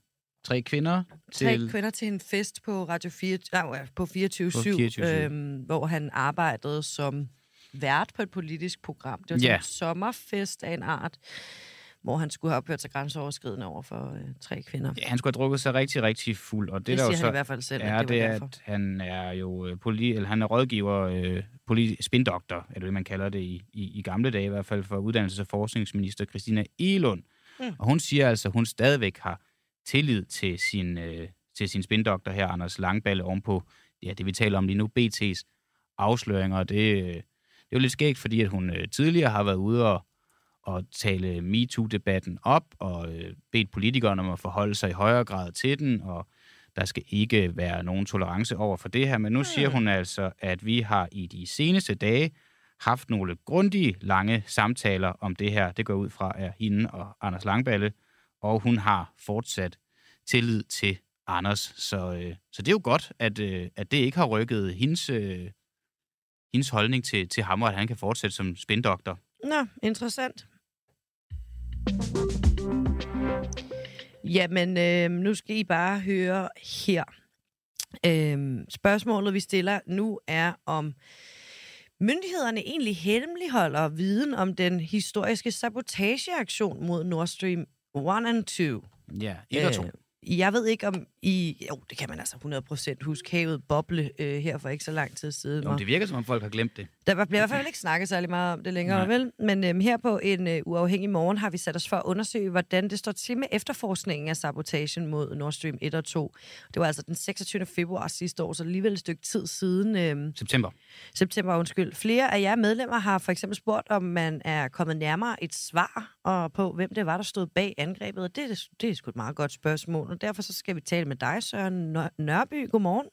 tre kvinder tre til... kvinder til en fest på Radio 4, nej, på 24 På 24/7. øhm, hvor han arbejdede som vært på et politisk program. Det var sådan Ja. en sommerfest af en art, hvor han skulle have opført sig grænseoverskridende over for øh, tre kvinder. Ja, han skulle have drukket sig rigtig, rigtig fuld. Og det, Det, der det jo siger så han i hvert fald selv, er, at det det var er, derfor. at han er jo øh, poli, eller han er rådgiver, øh, poli, spindoktor, er det man kalder det i, i, i gamle dage i hvert fald, for uddannelses- og forskningsminister Christina Elund. Mm. Og hun siger altså, at hun stadigvæk har tillid til sin, øh, til sin spindoktor her, Anders Langballe, ovenpå ja, det, vi taler om lige nu, BT's afsløringer. Det, øh, det er jo lidt skægt, fordi at hun øh, tidligere har været ude og, og tale MeToo-debatten op, og øh, bedt politikerne om at forholde sig i højere grad til den, og der skal ikke være nogen tolerance over for det her. Men nu siger hun altså, at vi har i de seneste dage haft nogle grundige, lange samtaler om det her. Det går ud fra er hende og Anders Langballe, og hun har fortsat tillid til Anders. Så, øh, så det er jo godt, at, øh, at det ikke har rykket hendes, øh, hendes holdning til, til ham, og at han kan fortsætte som spindoktor. Nå, interessant. Jamen, øh, nu skal I bare høre her. Øh, spørgsmålet, vi stiller nu, er om myndighederne egentlig hemmeligholder viden om den historiske sabotageaktion mod Nord Stream 1 and 2. Ja, et og to. Øh, jeg ved ikke om I... Jo, det kan man altså 100% huske havet boble øh, her for ikke så lang tid siden. Jo, det virker, som om folk har glemt det. der bliver i hvert fald ikke snakket særlig meget om det længere, Nej. vel? Men øhm, her på en øh, uafhængig morgen har vi sat os for at undersøge, hvordan det står til med efterforskningen af sabotagen mod Nord Stream 1 og 2. Det var altså den 26. februar sidste år, så alligevel et stykke tid siden. Øh, September. september, undskyld. Flere af jer medlemmer har for eksempel spurgt, om man er kommet nærmere et svar og på, hvem det var, der stod bag angrebet. Og det, det er sgu et meget godt spørgsmål, og derfor så skal vi tale med dig, Søren Nør- Nørby. Godmorgen.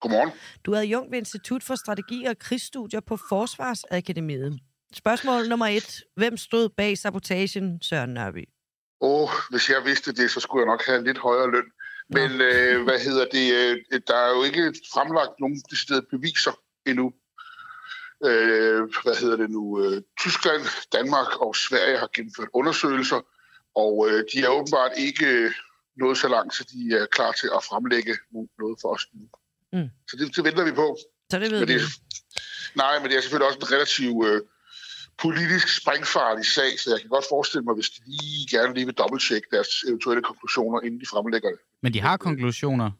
Godmorgen. Du er adjunkt ved Institut for Strategi og Krigsstudier på Forsvarsakademiet. Spørgsmål nummer et. Hvem stod bag sabotagen, Søren Nørby? Åh, hvis jeg vidste det, så skulle jeg nok have en lidt højere løn. Men øh, hvad hedder det? Øh, der er jo ikke fremlagt nogen deciderede beviser endnu. Øh, hvad hedder det nu? Øh, Tyskland, Danmark og Sverige har gennemført undersøgelser, og øh, de er åbenbart ikke nået så langt, så de er klar til at fremlægge no- noget for os nu. Mm. Så det, det venter vi på. Så det ved Men vi. det, nej, men det er selvfølgelig også en relativt øh, politisk springfarlig sag, så jeg kan godt forestille mig, hvis de lige gerne lige vil dobbelttjekke deres eventuelle konklusioner, inden de fremlægger det. Men de har konklusioner.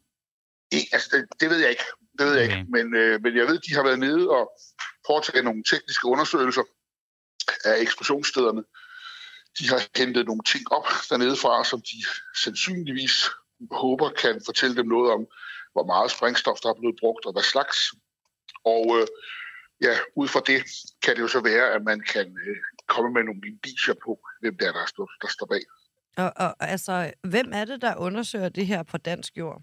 I, altså, det, det ved jeg ikke. Det ved jeg Okay. ikke. Men, øh, men jeg ved, de har været nede og foretaget nogle tekniske undersøgelser af eksplosionsstederne. De har hentet nogle ting op dernede fra, som de sandsynligvis håber kan fortælle dem noget om, hvor meget sprængstof, der er blevet brugt, og hvad slags. Og øh, ja, ud fra det kan det jo så være, at man kan øh, komme med nogle indicier på, hvem det er, der står, der står bag. Og, og altså, hvem er det, der undersøger det her på dansk jord?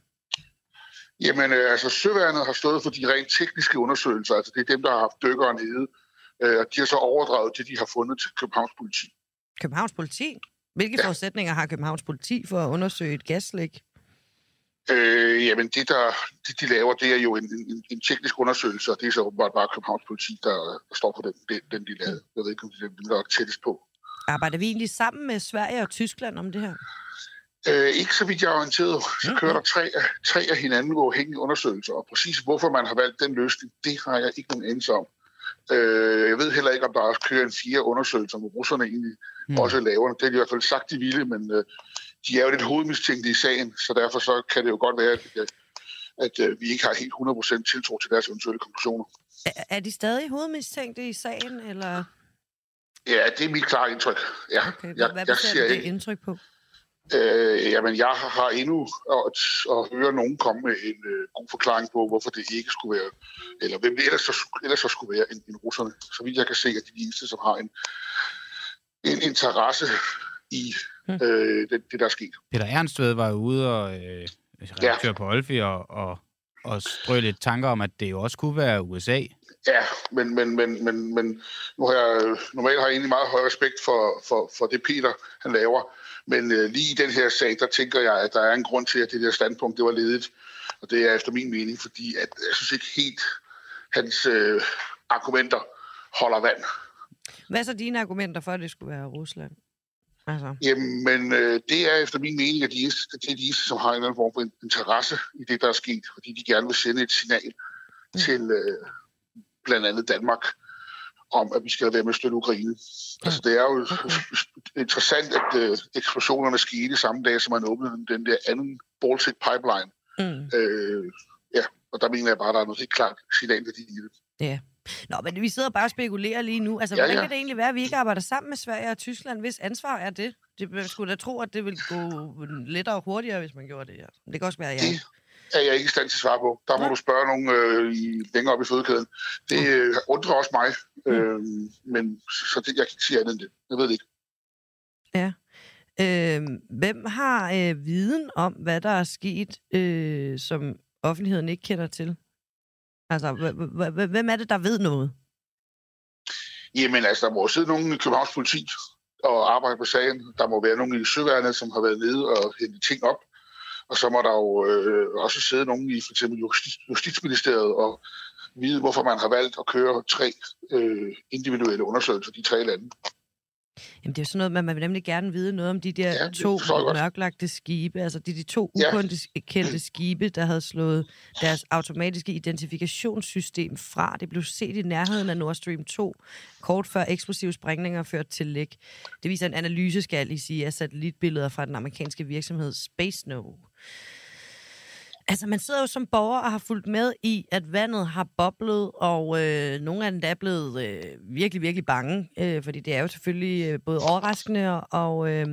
Jamen, øh, altså Søværnet har stået for de rent tekniske undersøgelser. Altså det er dem, der har haft dykkere nede. Øh, og de har så overdraget det, de har fundet til Københavns politi. Københavns politi? Hvilke Ja. forudsætninger har Københavns politi for at undersøge et gaslæg? Øh, jamen, det, der, det, de laver, det er jo en, en, en teknisk undersøgelse, og det er så åbenbart bare Københavns politi, der, står for den, den, den, de lavede. Jeg ved ikke, om det er tættest på. Arbejder vi egentlig sammen med Sverige og Tyskland om det her? Øh, ikke så vidt jeg er orienteret, så kører der tre, tre af hinanden uafhængige undersøgelser, og præcis hvorfor man har valgt den løsning, det har jeg ikke nogen anelse om. Øh, jeg ved heller ikke, om der også kører en fire undersøgelser, hvor russerne egentlig. Mm. også laver. Det har de i hvert fald sagt, de ville, men øh, de er jo lidt hovedmistænkte i sagen, så derfor så kan det jo godt være, at, at, at øh, vi ikke har helt 100% tiltro til deres eventuelle konklusioner. Er, er de stadig hovedmistænkte i sagen, eller Ja, det er mit klare indtryk. Ja, okay, hvad, jeg, hvad jeg du det ikke. indtryk på? Øh, jamen, jeg har endnu at, at høre nogen komme med en øh, god forklaring på, hvorfor det ikke skulle være, eller hvem det ellers så, ellers så skulle være end, end russerne. Så vidt jeg kan se, at de eneste, som har en, en interesse i Hmm. øh, det, det, der er sket. Peter Ernstved var ude og øh, redaktør på Olfi og, og, og strø lidt tanker om, at det jo også kunne være USA. Ja, men, men, men, men, men nu har jeg, normalt har jeg egentlig meget høj respekt for, for, for det Peter, han laver. Men øh, lige i den her sag, der tænker jeg, at der er en grund til, at det der standpunkt, det var ledet. Og det er efter min mening, fordi at, jeg synes ikke helt, hans øh, argumenter holder vand. Hvad er så dine argumenter for, at det skulle være Rusland? Altså. Jamen, øh, det er efter min mening, at de eneste, det er de eneste, som har en eller anden form for interesse i det, der er sket, fordi de gerne vil sende et signal mm. til øh, blandt andet Danmark om, at vi skal være med at støtte Ukraine. Ja. Altså, det er jo okay. interessant, at øh, eksplosionerne skete samme dag, som man åbnede den der anden Baltic Pipeline. Mm. Øh, ja, og der mener jeg bare, at der er noget helt klart signalværdi i det. Ja. Nå, men vi sidder bare og spekulerer lige nu. Altså, ja, hvordan ja. kan det egentlig være, at vi ikke arbejder sammen med Sverige og Tyskland? Hvis ansvar er det? det man skulle da tro, at det ville gå lettere og hurtigere, hvis man gjorde det her. Det kan også være, ja. Det er jeg ikke i stand til at svare på. Der må ja. du spørge nogen øh, i, længere op i fødekæden. Det øh, undrer også mig, mm. øh, men så det, jeg kan ikke sige andet end det. Jeg ved det ikke. Ja. Øh, hvem har øh, viden om, hvad der er sket, øh, som offentligheden ikke kender til? Altså, hvem er det, der ved noget? Jamen, altså, der må sidde nogen i Københavns politi og arbejde på sagen. Der må være nogen i Søværnet, som har været nede og hentet ting op. Og så må der jo øh, også sidde nogen i for eksempel Justitsministeriet og vide, hvorfor man har valgt at køre tre øh, individuelle undersøgelser de tre lande. Jamen, det er jo sådan noget, man, man vil nemlig gerne vide noget om de der ja, to mørklagte skibe, altså de, de to ukendte ja. [clears throat] skibe, der havde slået deres automatiske identifikationssystem fra. Det blev set i nærheden af Nord Stream 2, kort før eksplosive sprængninger førte til læk. Det viser en analyse, skal jeg sige, af satellitbilleder fra den amerikanske virksomhed Space Snow. Altså, man sidder jo som borger og har fulgt med i, at vandet har boblet, og øh, nogle af dem er blevet øh, virkelig, virkelig bange, øh, fordi det er jo selvfølgelig øh, både overraskende og, øh,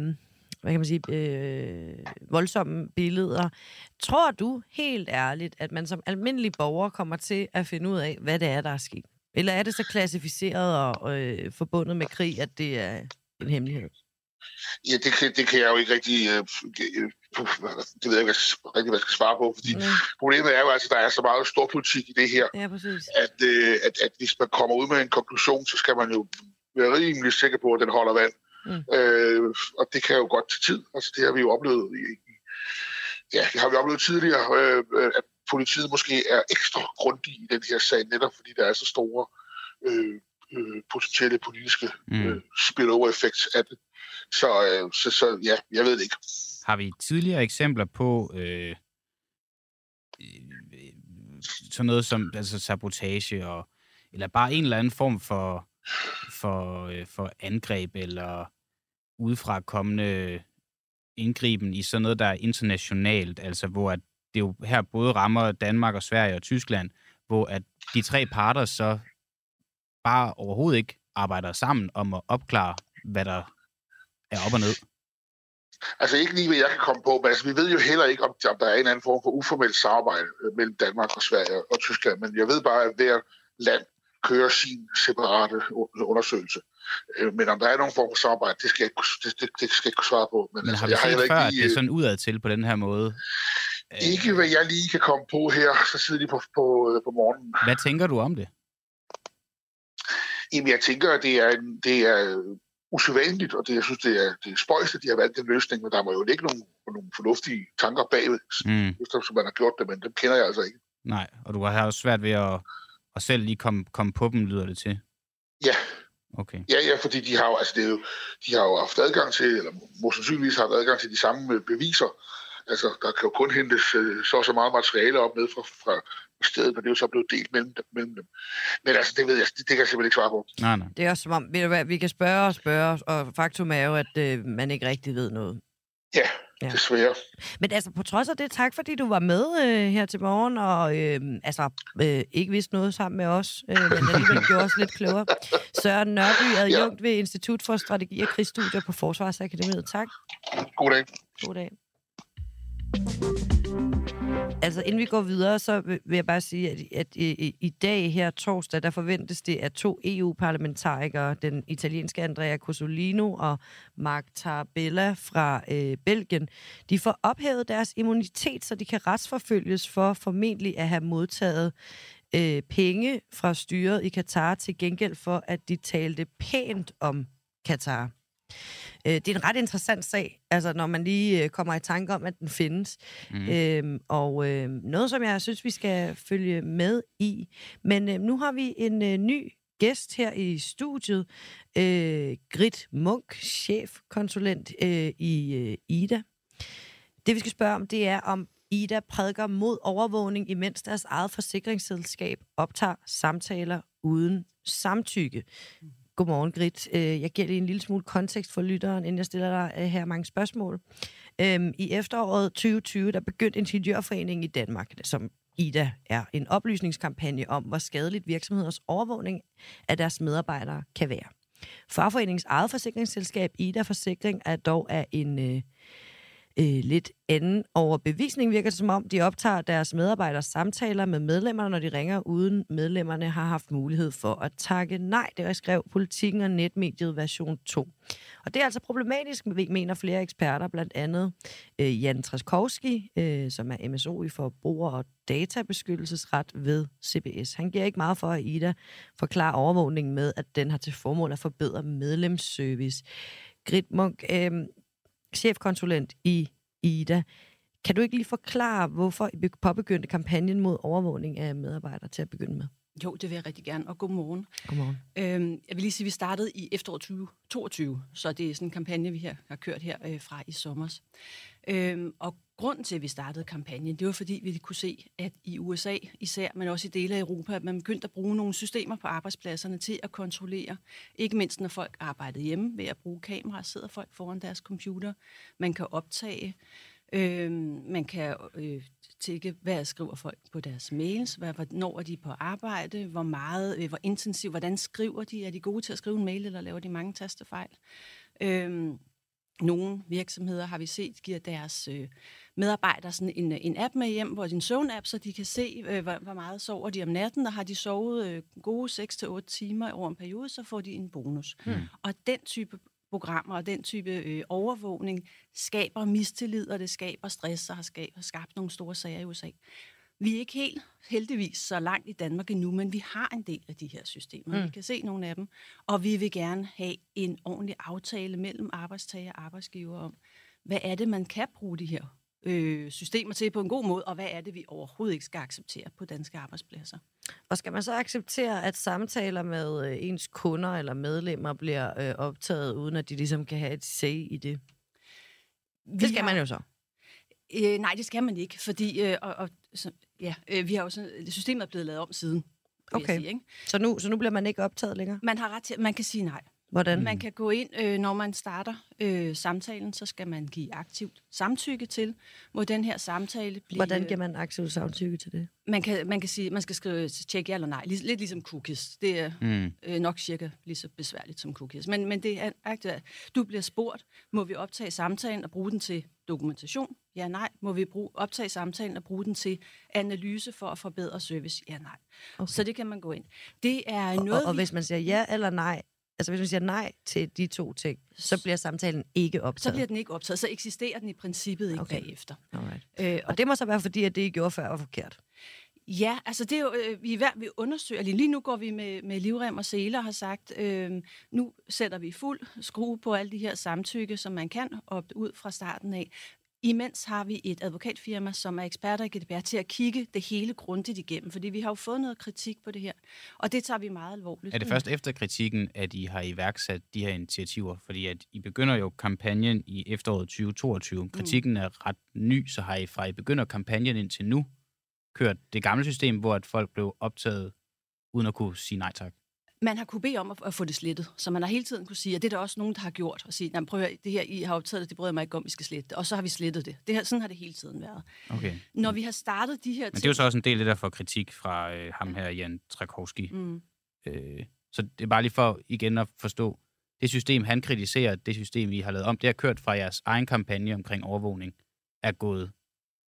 hvad kan man sige, øh, voldsomme billeder. Tror du helt ærligt, at man som almindelig borger kommer til at finde ud af, hvad det er, der er sket? Eller er det så klassificeret og øh, forbundet med krig, at det er en hemmelighed? Ja, det, kan, det kan jeg jo ikke rigtig... Øh, det ved jeg ikke rigtig, hvad jeg skal svare på, fordi mm. problemet er jo altså, at der er så meget stor politik i det her, ja, at, øh, at, at hvis man kommer ud med en konklusion, så skal man jo være rimelig sikker på, at den holder vand. Mm. Øh, og det kan jo godt til tid. Altså, det har vi jo oplevet i, ja, det har vi oplevet tidligere, øh, at politiet måske er ekstra grundige i den her sag, netop fordi der er så store øh, øh, potentielle politiske mm. øh, spillover-effekt af det. Så, øh, så, så ja, jeg ved det ikke. Har vi tidligere eksempler på øh, øh, sådan noget som altså sabotage, og, eller bare en eller anden form for, for, øh, for angreb, eller udefra kommende indgriben i sådan noget, der er internationalt, altså hvor at det jo her både rammer Danmark og Sverige og Tyskland, hvor at de tre parter så bare overhovedet ikke arbejder sammen om at opklare, hvad der er op og ned? Altså ikke lige, hvad jeg kan komme på, men altså, vi ved jo heller ikke, om, der er en anden form for uformelt samarbejde øh, mellem Danmark og Sverige og Tyskland, men jeg ved bare, at hver land kører sin separate undersøgelse. Øh, men om der er nogen form for samarbejde, det skal jeg ikke, det, det, det skal jeg ikke svare på. Men, men altså, har vi set før, lige, at det er sådan udad til på den her måde? Ikke hvad jeg lige kan komme på her, så sidder de på, på, på morgenen. Hvad tænker du om det? Jamen, jeg tænker, at det er, det er usædvanligt, og det, jeg synes, det er, det spøjst, at de har valgt den løsning, men der må jo ikke nogen, nogen fornuftige tanker bagved, mm. som man har gjort det, men dem kender jeg altså ikke. Nej, og du har også svært ved at, at selv lige komme, komme på dem, lyder det til. Ja. Okay. Ja, ja, fordi de har jo, altså det er jo, de har jo haft adgang til, eller må sandsynligvis have adgang til de samme beviser. Altså, der kan jo kun hentes øh, så så meget materiale op med fra, fra, stedet, men det er jo så blevet delt mellem dem. Mellem dem. Men altså, det ved jeg, det, det kan jeg simpelthen ikke svare på. Nej, nej. Det er også som om, ved du hvad, vi kan spørge og spørge, og faktum er jo, at øh, man ikke rigtig ved noget. Ja, ja, desværre. Men altså, på trods af det, tak fordi du var med øh, her til morgen, og øh, altså, øh, ikke vidste noget sammen med os, øh, men [laughs] alligevel gjorde os lidt klogere. Søren Nørby, adjunkt ja. ved Institut for Strategi og Krigsstudier på Forsvarsakademiet. Tak. God dag. God dag. Altså, inden vi går videre, så vil jeg bare sige, at, at i, i dag her torsdag, der forventes det, at to EU-parlamentarikere, den italienske Andrea Cosolino og Mark Tarabella fra øh, Belgien, de får ophævet deres immunitet, så de kan retsforfølges for formentlig at have modtaget øh, penge fra styret i Katar til gengæld for, at de talte pænt om Katar. Øh, det er en ret interessant sag, altså når man lige øh, kommer i tanke om, at den findes. Mm. Øhm, og øh, noget, som jeg synes, vi skal følge med i. Men øh, nu har vi en øh, ny gæst her i studiet. Øh, Grit Munk, chefkonsulent øh, i øh, IDA. Det, vi skal spørge om, det er, om IDA prædiker mod overvågning, imens deres eget forsikringsselskab optager samtaler uden samtykke. Godmorgen, Grit. Øh, jeg giver lige en lille smule kontekst for lytteren, inden jeg stiller dig øh, her mange spørgsmål. Øhm, I efteråret 2020, der begyndte Ingeniørforeningen i Danmark, som IDA er, en oplysningskampagne om, hvor skadeligt virksomheders overvågning af deres medarbejdere kan være. Fagforeningens eget forsikringsselskab, IDA Forsikring, er dog af en øh, øh, lidt anden overbevisning, virker det som om, de optager deres medarbejders samtaler med medlemmerne, når de ringer, uden medlemmerne har haft mulighed for at takke nej. Det skrev Politiken og Netmediet version 2. Og det er altså problematisk, mener flere eksperter, blandt andet øh, Jan Traskowski, øh, som er MSO i forbruger- og databeskyttelsesret ved CBS. Han giver ikke meget for, at Ida forklarer overvågningen med, at den har til formål at forbedre medlemsservice. Grit Munk, øh, chefkonsulent i IDA. Kan du ikke lige forklare, hvorfor I påbegyndte kampagnen mod overvågning af medarbejdere til at begynde med? Jo, det vil jeg rigtig gerne, og godmorgen. Godmorgen. Øhm, jeg vil lige sige, at vi startede i efteråret 2022, så det er sådan en kampagne, vi her har kørt her øh, fra i sommer. Øhm, og grunden til, at vi startede kampagnen, det var fordi, vi kunne se, at i USA især, men også i dele af Europa, at man begyndte at bruge nogle systemer på arbejdspladserne til at kontrollere. Ikke mindst, når folk arbejdede hjemme ved at bruge kameraer, sidder folk foran deres computer. Man kan optage Øh, man kan øh, tjekke, hvad skriver folk på deres mails, hvad, hvornår er de på arbejde, hvor meget, øh, hvor intensivt, hvordan skriver de, er de gode til at skrive en mail, eller laver de mange tastefejl? Øh, nogle virksomheder har vi set giver deres øh, medarbejdere sådan en, en app med hjem, hvor din søvn-app, så de kan se, øh, hvor, hvor meget sover de om natten, og har de sovet øh, gode 6-8 timer over en periode, så får de en bonus. Hmm. Og den type programmer og den type øh, overvågning skaber mistillid, og det skaber stress og har skabt, har skabt nogle store sager i USA. Vi er ikke helt heldigvis så langt i Danmark endnu, men vi har en del af de her systemer. Mm. Vi kan se nogle af dem, og vi vil gerne have en ordentlig aftale mellem arbejdstager og arbejdsgiver om, hvad er det, man kan bruge de her øh, systemer til på en god måde, og hvad er det, vi overhovedet ikke skal acceptere på danske arbejdspladser. Og skal man så acceptere, at samtaler med øh, ens kunder eller medlemmer bliver øh, optaget, uden at de ligesom kan have et say i det? Vi det skal har... man jo så. Øh, nej, det skal man ikke, fordi øh, og, og, så, ja, øh, vi har jo sådan, systemet er blevet lavet om siden. Okay, sige, ikke? Så, nu, så nu bliver man ikke optaget længere? Man har ret til, man kan sige nej. Hvordan? Man kan gå ind, øh, når man starter øh, samtalen, så skal man give aktivt samtykke til, hvor den her samtale bliver... Hvordan giver man aktivt samtykke til det? Man kan, man kan sige, man skal skrive tjek ja eller nej, lidt, lidt ligesom cookies. Det er mm. øh, nok cirka lige så besværligt som cookies. Men, men det er aktivt. Du bliver spurgt, må vi optage samtalen og bruge den til dokumentation? Ja, nej. Må vi bruge, optage samtalen og bruge den til analyse for at forbedre service? Ja, nej. Okay. Så det kan man gå ind. Det er og, noget, og, og vi... hvis man siger ja eller nej, altså hvis man siger nej til de to ting, så bliver samtalen ikke optaget. Så bliver den ikke optaget, så eksisterer den i princippet ikke okay. bagefter. Alright. Øh, og, og det må så være, fordi at det, I gjorde før, var forkert. Ja, altså det er jo, øh, vi, er, vi undersøger lige. Lige nu går vi med, med livrem og seler og har sagt, øh, nu sætter vi fuld skrue på alle de her samtykke, som man kan, op ud fra starten af. Imens har vi et advokatfirma, som er eksperter i GDPR, til at kigge det hele grundigt igennem, fordi vi har jo fået noget kritik på det her, og det tager vi meget alvorligt. Er det først efter kritikken, at I har iværksat de her initiativer? Fordi at I begynder jo kampagnen i efteråret 2022. Kritikken mm. er ret ny, så har I fra I begynder kampagnen indtil nu kørt det gamle system, hvor at folk blev optaget uden at kunne sige nej tak? Man har kunne bede om at, at få det slettet, så man har hele tiden kunne sige, at det er der også nogen, der har gjort, og sige, prøv at høre, det her, I har optaget det, det bryder jeg mig ikke om, vi skal slette det. Og så har vi slettet det. det her, sådan har det hele tiden været. Okay. Når vi har startet de her Men det er jo så også en del af det, der får kritik fra øh, ham her, Jan Trakowski. Mm. Øh, så det er bare lige for igen at forstå, det system, han kritiserer, det system, I har lavet om, det har kørt fra jeres egen kampagne omkring overvågning, er gået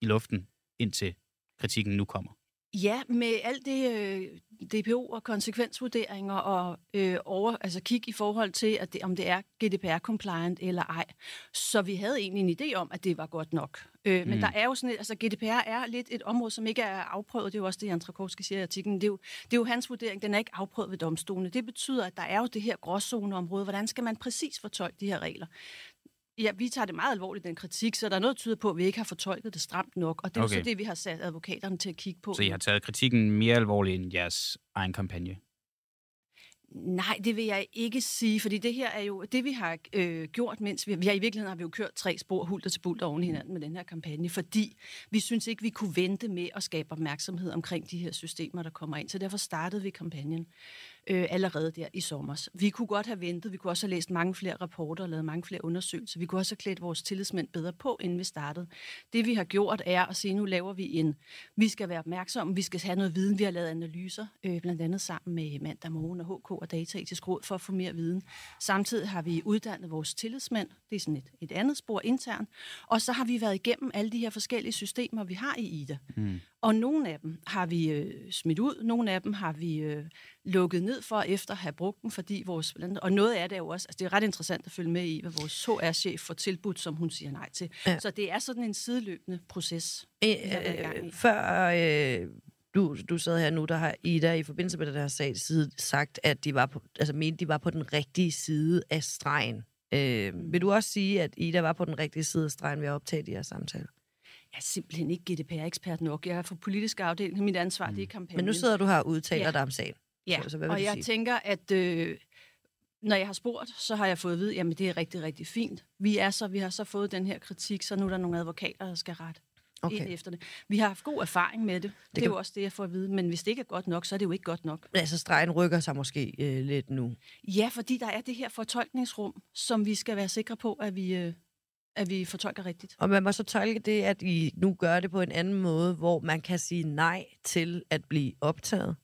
i luften, indtil kritikken nu kommer. Ja, med alt det øh, DPO og konsekvensvurderinger og øh, over, altså kig i forhold til, at det, om det er GDPR-compliant eller ej. Så vi havde egentlig en idé om, at det var godt nok. Øh, mm. Men der er jo sådan et, altså GDPR er lidt et område, som ikke er afprøvet. Det er jo også det, Jan Trakowski siger i artiklen. Det er, jo, det er jo hans vurdering, den er ikke afprøvet ved domstolene. Det betyder, at der er jo det her gråzoneområde. Hvordan skal man præcis fortolke de her regler? Ja, vi tager det meget alvorligt, den kritik, så der er noget, der tyder på, at vi ikke har fortolket det stramt nok, og det er okay. så det, vi har sat advokaterne til at kigge på. Så I har taget kritikken mere alvorligt end jeres egen kampagne? Nej, det vil jeg ikke sige, fordi det her er jo det, vi har øh, gjort, mens vi, vi har i virkeligheden har vi jo kørt tre spor hulter til bulter oven i hinanden med den her kampagne, fordi vi synes ikke, vi kunne vente med at skabe opmærksomhed omkring de her systemer, der kommer ind. Så derfor startede vi kampagnen øh, allerede der i sommer. Vi kunne godt have ventet, vi kunne også have læst mange flere rapporter og lavet mange flere undersøgelser. Vi kunne også have klædt vores tillidsmænd bedre på, inden vi startede. Det vi har gjort er at sige, nu laver vi en, vi skal være opmærksomme, vi skal have noget viden, vi har lavet analyser, øh, blandt andet sammen med Mandag Morgen og HK og Dataetisk Råd for at få mere viden. Samtidig har vi uddannet vores tillidsmænd, det er sådan et, et andet spor internt, og så har vi været igennem alle de her forskellige systemer, vi har i IDA. Mm. Og nogle af dem har vi øh, smidt ud, nogle af dem har vi øh, lukket ned for efter at have brugt dem, fordi vores... Og noget af det er jo også... Altså det er ret interessant at følge med i, hvad vores HR-chef får tilbudt, som hun siger nej til. Ja. Så det er sådan en sideløbende proces. Øh, øh, før øh, du, du sad her nu, der har Ida i forbindelse med den her sag side sagt, at de var på, altså mente, de var på den rigtige side af stregen. Øh, vil du også sige, at Ida var på den rigtige side af stregen ved at optage de her samtaler? Jeg er simpelthen ikke GDPR-ekspert nok. Jeg er for politisk afdeling. Mit ansvar, mm. det er kampagnen. Men nu sidder du her og udtaler ja. dig om sagen. Ja, så, så hvad og jeg sige? tænker, at øh, når jeg har spurgt, så har jeg fået at vide, at det er rigtig, rigtig fint. Vi, er så, vi har så fået den her kritik, så nu er der nogle advokater, der skal rette okay. ind efter det. Vi har haft god erfaring med det. Det, det er jo også det, jeg får at vide. Men hvis det ikke er godt nok, så er det jo ikke godt nok. Altså, stregen rykker sig måske øh, lidt nu. Ja, fordi der er det her fortolkningsrum, som vi skal være sikre på, at vi, øh, at vi fortolker rigtigt. Og man må så tolke det, at I nu gør det på en anden måde, hvor man kan sige nej til at blive optaget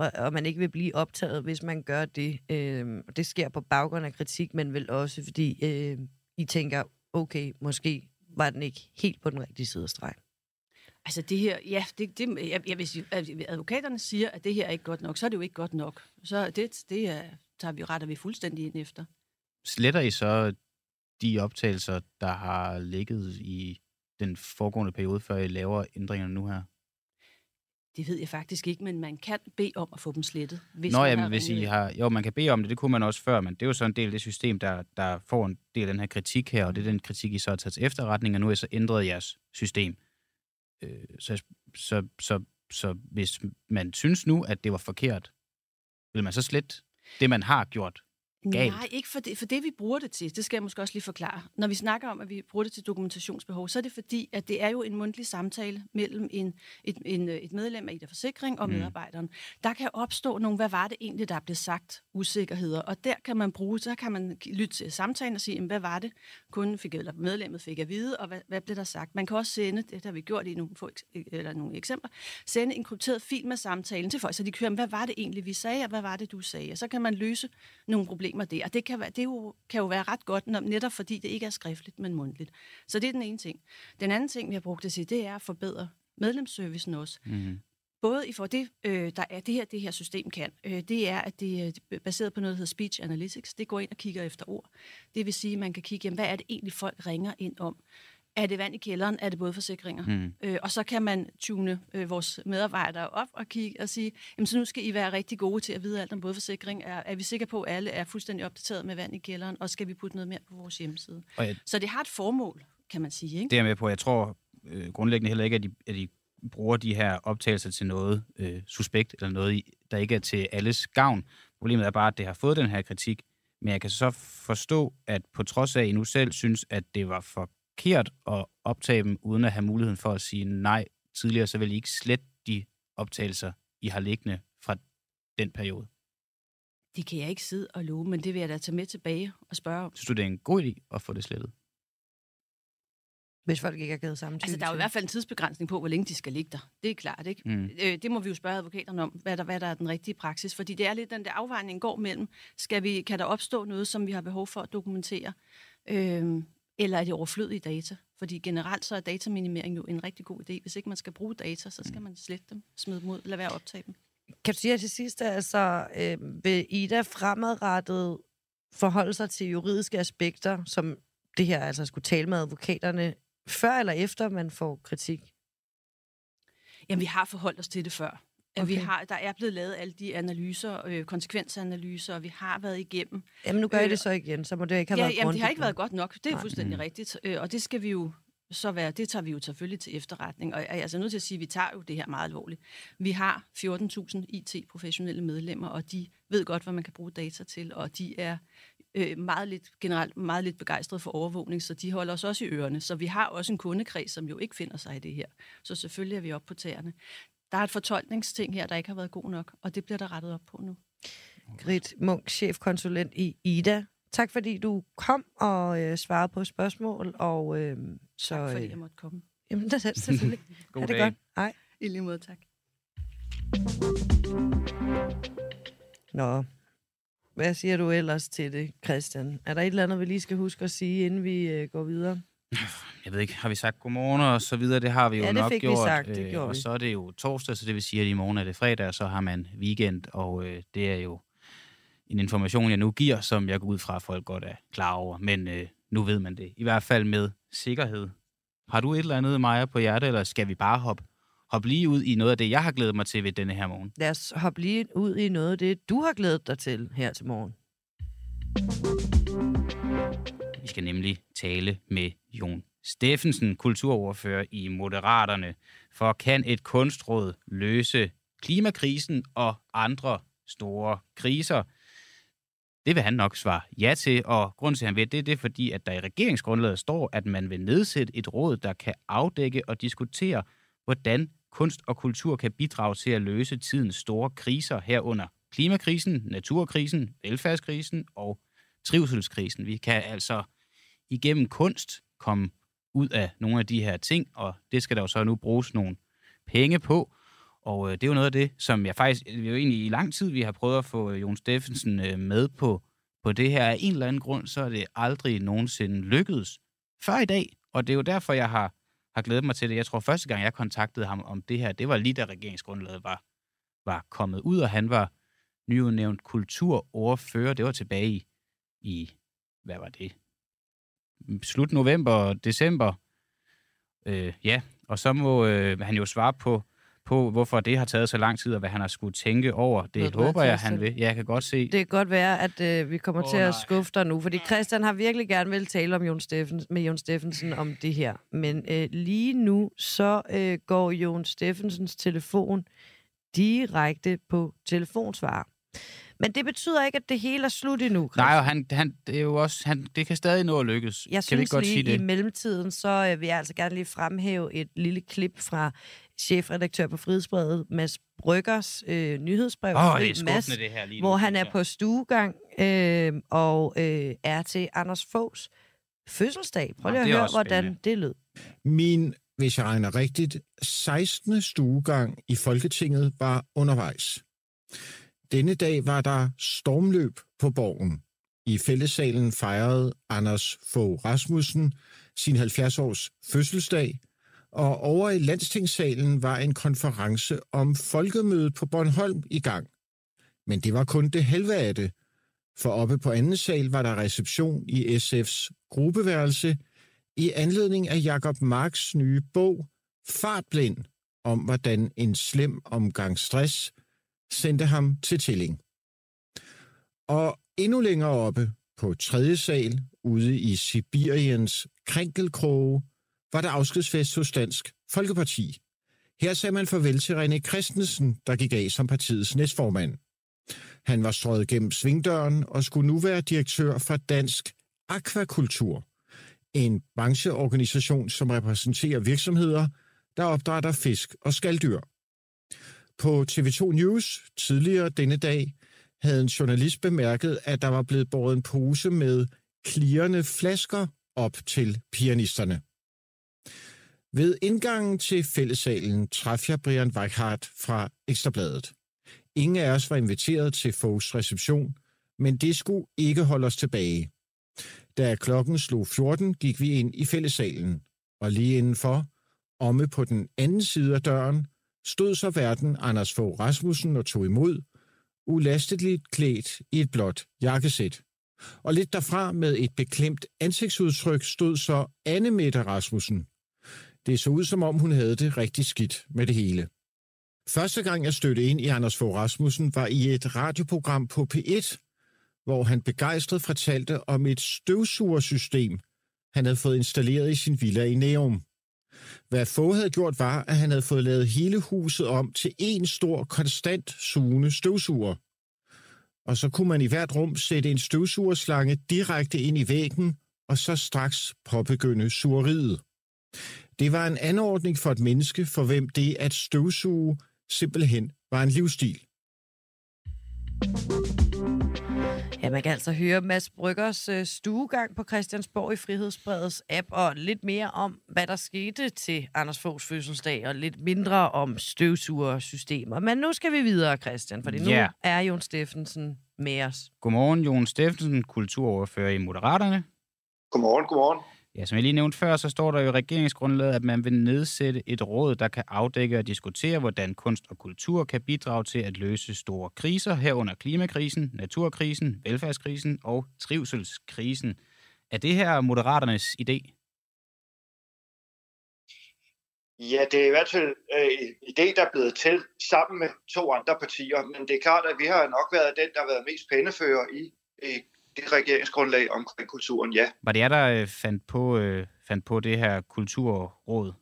og, og man ikke vil blive optaget, hvis man gør det. Øh, det sker på baggrund af kritik, men vel også fordi øh, I tænker, okay, måske var den ikke helt på den rigtige side af stregen. Altså det her, ja, det, det, jeg, jeg, hvis advokaterne siger, at det her er ikke godt nok, så er det jo ikke godt nok. Så det, det er, tager vi, retter vi fuldstændig ind efter. Sletter I så de optagelser, der har ligget i den foregående periode, før I laver ændringerne nu her? Det ved jeg faktisk ikke, men man kan bede om at få dem slettet. Hvis Nå, jamen, hvis I har... Jo, man kan bede om det, det kunne man også før, men det er jo så en del af det system, der, der får en del af den her kritik her, og det er den kritik, I så har taget til efterretning, og nu er I så ændret jeres system. Øh, så, så, så, så hvis man synes nu, at det var forkert, vil man så slette det, man har gjort galt. Nej, ikke for det, for det, vi bruger det til. Det skal jeg måske også lige forklare. Når vi snakker om, at vi bruger det til dokumentationsbehov, så er det fordi, at det er jo en mundtlig samtale mellem en, et, en, et medlem af Ida Forsikring og mm. medarbejderen. Der kan opstå nogle, hvad var det egentlig, der blev sagt, usikkerheder. Og der kan man bruge, så kan man lytte til samtalen og sige, hvad var det, kunden fik, eller medlemmet fik at vide, og hvad, hvad blev der sagt. Man kan også sende, det har vi gjort i nogle, eller nogle eksempler, sende en krypteret fil med samtalen til folk, så de kører, hvad var det egentlig, vi sagde, og hvad var det, du sagde. Og så kan man løse nogle problemer problemer der. Og det kan, være, det jo, kan jo være ret godt, netop fordi det ikke er skriftligt, men mundtligt. Så det er den ene ting. Den anden ting, vi har brugt det til, det er at forbedre medlemsservicen også. Mm. Både i for det, øh, der er det her, det her system kan, øh, det er, at det er baseret på noget, der hedder Speech Analytics. Det går ind og kigger efter ord. Det vil sige, at man kan kigge, jamen, hvad er det egentlig, folk ringer ind om? Er det vand i kælderen? Er det både forsikringer? Mm. Øh, og så kan man tune øh, vores medarbejdere op og kigge og sige, jamen så nu skal I være rigtig gode til at vide alt om både forsikring. Er, er vi sikre på, at alle er fuldstændig opdateret med vand i kælderen? Og skal vi putte noget mere på vores hjemmeside? jeg, så det har et formål, kan man sige. Ikke? Det er med på. Jeg tror øh, grundlæggende heller ikke, at de, at de bruger de her optagelser til noget øh, suspekt, eller noget, der ikke er til alles gavn. Problemet er bare, at det har fået den her kritik. Men jeg kan så forstå, at på trods af, at I nu selv synes, at det var for forkert at optage dem, uden at have muligheden for at sige nej tidligere, så vil I ikke slette de optagelser, I har liggende fra den periode? Det kan jeg ikke sidde og love, men det vil jeg da tage med tilbage og spørge om. Synes du, det er en god idé at få det slettet? Hvis folk ikke har givet samtykke Altså, der er jo i hvert fald en tidsbegrænsning på, hvor længe de skal ligge der. Det er klart, ikke? Mm. Øh, det må vi jo spørge advokaterne om, hvad der, hvad der er den rigtige praksis. Fordi det er lidt den der afvejning går mellem, skal vi, kan der opstå noget, som vi har behov for at dokumentere? Øh, eller er det overflødige data? Fordi generelt så er dataminimering jo en rigtig god idé. Hvis ikke man skal bruge data, så skal man slette dem, smide dem ud, lade være at optage dem. Kan du sige her til sidst, altså, øh, vil Ida fremadrettet forholde sig til juridiske aspekter, som det her altså skulle tale med advokaterne, før eller efter man får kritik? Jamen, vi har forholdt os til det før. Okay. Vi har, der er blevet lavet alle de analyser, øh, konsekvensanalyser, og vi har været igennem. Jamen, nu gør I Øh, det så igen, så må det ikke have Ja, været jamen, det har ikke været godt nok. Det er Nej. fuldstændig Mm. rigtigt. Øh, og det skal vi jo så være, det tager vi jo selvfølgelig til efterretning. Og jeg er altså nødt til at sige, at vi tager jo det her meget alvorligt. Vi har 14.000 IT-professionelle medlemmer, og de ved godt, hvad man kan bruge data til, og de er øh, meget lidt, generelt meget lidt begejstrede for overvågning, så de holder os også i ørerne. Så vi har også en kundekreds, som jo ikke finder sig i det her. Så selvfølgelig er vi oppe på tæerne. Der er et fortolkningsting her, der ikke har været god nok, og det bliver der rettet op på nu. Grit Munk, chefkonsulent i Ida. Tak fordi du kom og øh, svarede på spørgsmål. Og, øh, så, Tak fordi øh, jeg måtte komme. Jamen, det er selvfølgelig. [laughs] God er det dag. godt? Hej. I lige måde, tak. Nå. Hvad siger du ellers til det, Christian? Er der et eller andet, vi lige skal huske at sige, inden vi øh, går videre? Jeg ved ikke, har vi sagt godmorgen og så videre? Det har vi jo Ja, det nok gjort. sagt, det øh, gjorde og vi. så er det jo torsdag, så det vil sige, at i morgen er det fredag, og så har man weekend, og øh, det er jo en information, jeg nu giver, som jeg går ud fra, at folk godt er klar over. Men øh, nu ved man det. I hvert fald med sikkerhed. Har du et eller andet, Maja, på hjertet, eller skal vi bare hoppe, hoppe lige ud i noget af det, jeg har glædet mig til ved denne her morgen? Lad os hoppe lige ud i noget af det, du har glædet dig til her til morgen. Vi skal nemlig tale med Jon Steffensen, kulturordfører i Moderaterne. For kan et kunstråd løse klimakrisen og andre store kriser? Det vil han nok svare ja til, og grunden til, at han ved det, det er fordi, at der i regeringsgrundlaget står, at man vil nedsætte et råd, der kan afdække og diskutere, hvordan kunst og kultur kan bidrage til at løse tidens store kriser herunder klimakrisen, naturkrisen, velfærdskrisen og trivselskrisen. Vi kan altså igennem kunst komme ud af nogle af de her ting, og det skal der jo så nu bruges nogle penge på. Og øh, det er jo noget af det, som jeg faktisk, det er jo egentlig i lang tid, vi har prøvet at få øh, Jon Steffensen øh, med på, på det her. Af en eller anden grund, så er det aldrig nogensinde lykkedes før i dag. Og det er jo derfor, jeg har, har glædet mig til det. Jeg tror, første gang, jeg kontaktede ham om det her, det var lige da regeringsgrundlaget var, var kommet ud, og han var nyudnævnt kulturordfører. Det var tilbage i, i hvad var det? Slut november, december. Øh, ja, og så må øh, han jo svare på, på, hvorfor det har taget så lang tid, og hvad han har skulle tænke over. Det hvad, håber jeg, han vil. Ja, jeg kan godt se. Det kan godt være, at øh, vi kommer Åh, til at nej. skuffe dig nu, fordi Christian har virkelig gerne vil tale om Jon Steffens, med Jon Steffensen om det her. Men øh, lige nu, så øh, går Jon Steffensens telefon direkte på telefonsvarer. Men det betyder ikke, at det hele er slut endnu, Christian. Nej, og han, han, det er jo også, han, det kan stadig nå at lykkes. Jeg kan vi synes ikke godt lige, sige det? i mellemtiden, så øh, vil jeg altså gerne lige fremhæve et lille klip fra chefredaktør på Frihedsbrevet, Mads Bryggers øh, nyhedsbrev. Åh, Fri det er Mads, det her lige hvor nu, han synes er på stuegang øh, og øh, er til Anders Foghs fødselsdag. Prøv Nå, lige at det er høre, hvordan spændende. det lød. Min, hvis jeg regner rigtigt, 16. stuegang i Folketinget var undervejs. Denne dag var der stormløb på borgen. I fællessalen fejrede Anders Fogh Rasmussen sin 70-års fødselsdag, og over i landstingssalen var en konference om folkemødet på Bornholm i gang. Men det var kun det halve af det, for oppe på anden sal var der reception i SF's gruppeværelse i anledning af Jakob Marks nye bog Fartblind om, hvordan en slem omgang stress sendte ham til tilling. Og endnu længere oppe på tredje sal, ude i Sibiriens krænkelkroge, var der afskedsfest hos Dansk Folkeparti. Her sagde man farvel til René Christensen, der gik af som partiets næstformand. Han var strøget gennem svingdøren og skulle nu være direktør for Dansk Aquakultur, en brancheorganisation, som repræsenterer virksomheder, der opdrætter fisk og skalddyr. På TV2 News tidligere denne dag havde en journalist bemærket, at der var blevet båret en pose med klirrende flasker op til pianisterne. Ved indgangen til fællesalen traf jeg Brian Weichardt fra Ekstrabladet. Ingen af os var inviteret til Foghs reception, men det skulle ikke holde os tilbage. Da klokken slog 14, gik vi ind i fællesalen, og lige indenfor, omme på den anden side af døren, stod så verden Anders Fogh Rasmussen og tog imod, ulasteligt klædt i et blåt jakkesæt. Og lidt derfra med et beklemt ansigtsudtryk stod så Anne Mette Rasmussen. Det så ud som om hun havde det rigtig skidt med det hele. Første gang jeg stødte ind i Anders Fogh Rasmussen var i et radioprogram på P1, hvor han begejstret fortalte om et støvsugersystem, han havde fået installeret i sin villa i Neum. Hvad Fogh havde gjort var, at han havde fået lavet hele huset om til en stor, konstant sugende støvsuger. Og så kunne man i hvert rum sætte en støvsugerslange direkte ind i væggen, og så straks påbegynde sugeriet. Det var en anordning for et menneske, for hvem det at støvsuge simpelthen var en livsstil. Ja, man kan altså høre Mads Bryggers øh, stuegang på Christiansborg i Frihedsbredets app, og lidt mere om, hvad der skete til Anders Foghs fødselsdag, og lidt mindre om støvsugersystemer. Men nu skal vi videre, Christian, for nu Ja. er Jon Steffensen med os. Godmorgen, Jon Steffensen, kulturoverfører i Moderaterne. Godmorgen, godmorgen. Ja, som jeg lige nævnte før, så står der jo i regeringsgrundlaget, at man vil nedsætte et råd, der kan afdække og diskutere, hvordan kunst og kultur kan bidrage til at løse store kriser, herunder klimakrisen, naturkrisen, velfærdskrisen og trivselskrisen. Er det her Moderaternes idé? Ja, det er i hvert fald øh, en idé, der er blevet til sammen med to andre partier, men det er klart, at vi har nok været den, der har været mest pændefører i, i det regeringsgrundlag omkring kulturen, ja. Var det jer, der øh, fandt på, øh, fandt på det her kulturråd?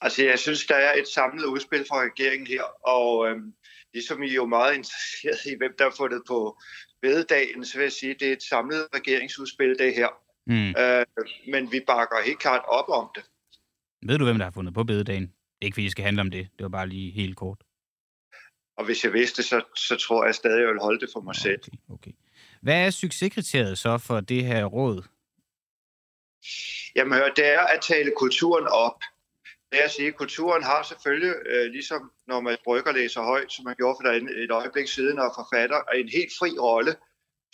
Altså, jeg synes, der er et samlet udspil fra regeringen her, og øhm, ligesom I er jo meget interesseret i, hvem der har fundet på bededagen, så vil jeg sige, at det er et samlet regeringsudspil, det her. Mm. Øh, men vi bakker helt klart op om det. Ved du, hvem der har fundet på bededagen? Det er ikke, fordi det skal handle om det. Det var bare lige helt kort. Og hvis jeg vidste, så, så tror jeg stadig, jeg vil holde det for mig selv. Okay, okay. Hvad er succeskriteriet så for det her råd? Jamen, hør, det er at tale kulturen op. Det er at sige, at kulturen har selvfølgelig, øh, ligesom når man brygger læser højt, som man gjorde for et, et øjeblik siden, og forfatter, en helt fri rolle.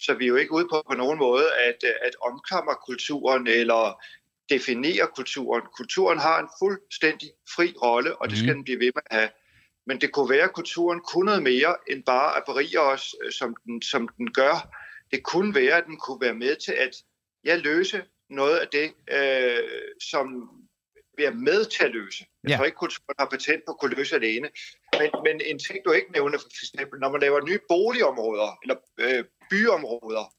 Så vi er jo ikke ude på på nogen måde at, øh, at omklamre kulturen eller definere kulturen. Kulturen har en fuldstændig fri rolle, og det skal Mhm. den blive ved med at have. Men det kunne være, at kulturen kunne noget mere end bare at berige os, øh, som den, som den gør. Det kunne være, at den kunne være med til at ja, løse noget af det, øh, som vi er med til at løse. Jeg Ja. tror ikke, kulturen har patent på at kunne løse alene. Men, men en ting, du ikke nævner, for eksempel, når man laver nye boligområder eller øh, byområder,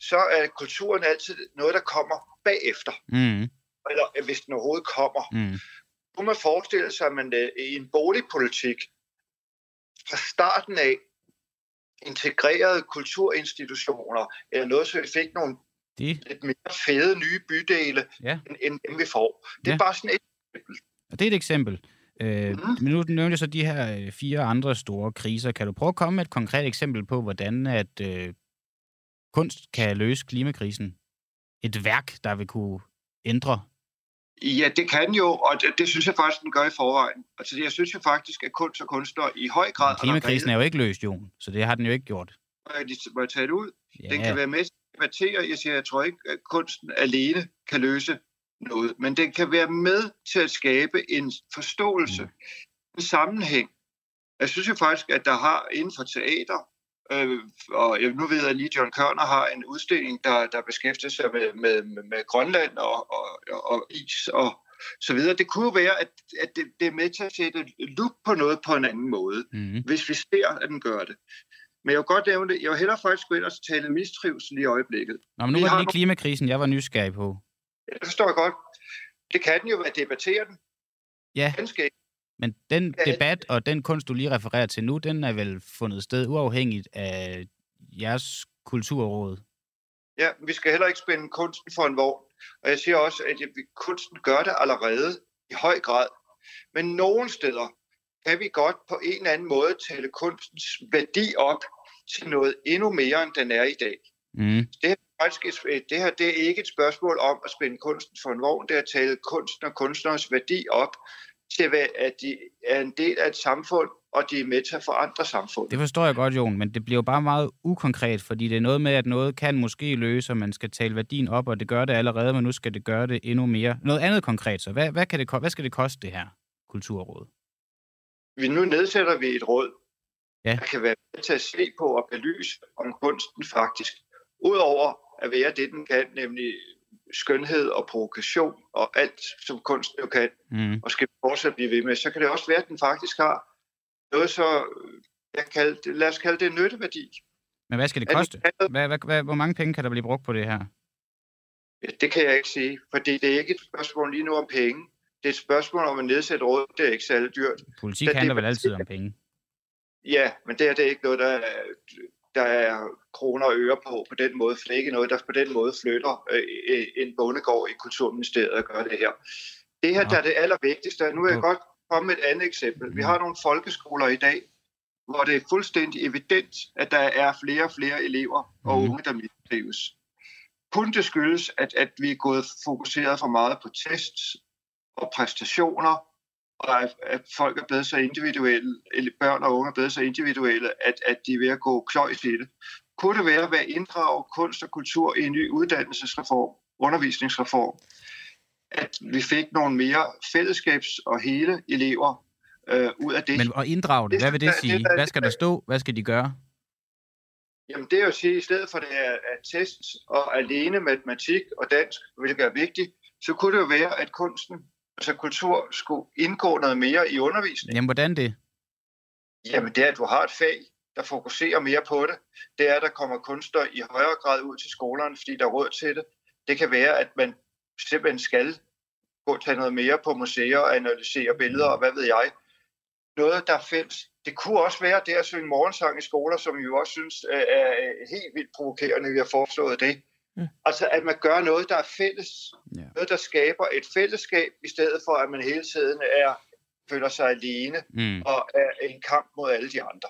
så er kulturen altid noget, der kommer bagefter, Mm. eller øh, hvis den overhovedet kommer. Mm. Kunne man forestille sig, at man øh, i en boligpolitik fra starten af integrerede kulturinstitutioner, eller noget, så vi fik nogle Det, lidt mere fede nye bydele, Ja. end, end dem vi får. Det er Ja. bare sådan et og det er et eksempel. Øh, Mhm. Men nu nævnte jeg så de her øh, fire andre store kriser. Kan du prøve at komme med et konkret eksempel på, hvordan at øh, kunst kan løse klimakrisen? Et værk, der vil kunne ændre. Ja, det kan jo, og det, det synes jeg faktisk, den gør i forvejen. Altså, jeg synes jo faktisk, at kunst og kunstnere i høj grad... Klimakrisen er jo ikke løst, Jon, så det har den jo ikke gjort. Må jeg tage det ud? Ja, Den kan være med til at debattere. Jeg siger, jeg tror ikke, at kunsten alene kan løse noget, men den kan være med til at skabe en forståelse, en sammenhæng. Jeg synes jo faktisk, at der har inden for teater, øh, og jeg, nu ved jeg at lige, at John Kørner har en udstilling, der, der beskæftiger sig med, med, med, Grønland og, og, og is og så videre. Det kunne jo være, at, at det, det er med til at sætte lup på noget på en anden måde, mm. hvis vi ser, at den gør det. Men jeg vil godt nævne det. Jeg vil hellere faktisk gå ind og tale mistrivsel i øjeblikket. Nå, men nu Vi var det lige klimakrisen, jeg var nysgerrig på. Ja, det forstår jeg godt. Det kan den jo være debattere den. Ja, Ganske. Men den debat og den kunst, du lige refererer til nu, den er vel fundet sted uafhængigt af jeres kulturråd. Ja, vi skal heller ikke spænde kunsten for en vogn. Og jeg siger også, at vi- kunsten gør det allerede i høj grad. Men nogle steder kan vi godt på en eller anden måde tale kunstens værdi op til noget endnu mere, end den er i dag. Mm. Det her, er faktisk et, det her det er ikke et spørgsmål om at spænde kunsten for en vogn, det er at tale kunsten og kunstnernes værdi op til, at de er en del af et samfund, og de er med til at forandre samfundet. Det forstår jeg godt, Jon, men det bliver jo bare meget ukonkret, fordi det er noget med, at noget kan måske løse, og man skal tale værdien op, og det gør det allerede, men nu skal det gøre det endnu mere. Noget andet konkret så. Hvad, hvad, kan det, hvad skal det koste, det her kulturråd? Vi nu nedsætter vi et råd, ja. der kan være med til at se på og belyse, om kunsten faktisk, udover at være det, den kan, nemlig skønhed og provokation og alt, som kunsten jo kan, mm. og skal fortsat blive ved med, så kan det også være, at den faktisk har noget så, jeg kalde, lad os kalde det nytteværdi. Men hvad skal det koste? Hvad, hvad, hvad, hvor mange penge kan der blive brugt på det her? Ja, det kan jeg ikke sige, fordi det er ikke et spørgsmål lige nu om penge. Det er et spørgsmål om at nedsætte råd, det er ikke særlig dyrt. Politik det, handler vel altid om penge? Ja, men det er det ikke noget, der er, der er kroner og øre på på den måde, for det er ikke noget, der på den måde flytter øh, en bondegård i Kulturministeriet og gør det her. Det her, der er det allervigtigste, nu er jeg godt komme med et andet eksempel. Vi har nogle folkeskoler i dag, hvor det er fuldstændig evident, at der er flere og flere elever og Mhm. unge, der mistrives. Kun det skyldes, at, at vi er gået fokuseret for meget på tests og præstationer, og at, at folk er blevet så individuelle, eller børn og unge er blevet så individuelle, at, at de er ved at gå kløjs i det. Kunne det være at inddrage kunst og kultur i en ny uddannelsesreform, undervisningsreform, at vi fik nogle mere fællesskabs- og hele elever øh, ud af det. Men at inddrage det, hvad vil det sige? Hvad skal der stå? Hvad skal de gøre? Jamen det er jo at sige, at i stedet for det er, er tests og alene matematik og dansk, hvilket er vigtigt, så kunne det jo være, at kunsten, altså kultur, skulle indgå noget mere i undervisningen. Jamen hvordan det? Jamen det er, at du har et fag, der fokuserer mere på det. Det er, at der kommer kunstnere i højere grad ud til skolerne, fordi der er råd til det. Det kan være, at man simpelthen skal gå tage noget mere på museer og analysere billeder, og hvad ved jeg. Noget, der er fælles. Det kunne også være det at synge morgensang i skoler, som vi jo også synes er helt vildt provokerende, vi har foreslået det. Mm. Altså, at man gør noget, der er fælles. Ja. Noget, der skaber et fællesskab, i stedet for, at man hele tiden er, føler sig alene mm. og er en kamp mod alle de andre.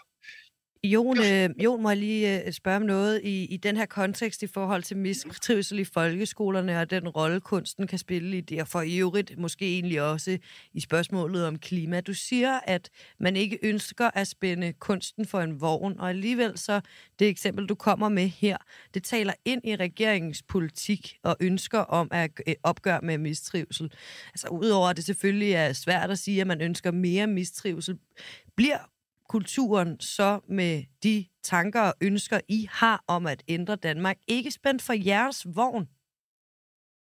Jon, øh, Jon, må jeg lige øh, spørge om noget i, i den her kontekst i forhold til mistrivsel i folkeskolerne og den rolle, kunsten kan spille i det, og for i øvrigt måske egentlig også i spørgsmålet om klima. Du siger, at man ikke ønsker at spænde kunsten for en vogn, og alligevel så det eksempel, du kommer med her, det taler ind i regeringens politik og ønsker om at øh, opgøre med mistrivsel. Altså udover at det selvfølgelig er svært at sige, at man ønsker mere mistrivsel, bliver kulturen så med de tanker og ønsker, I har om at ændre Danmark, ikke spændt for jeres vogn?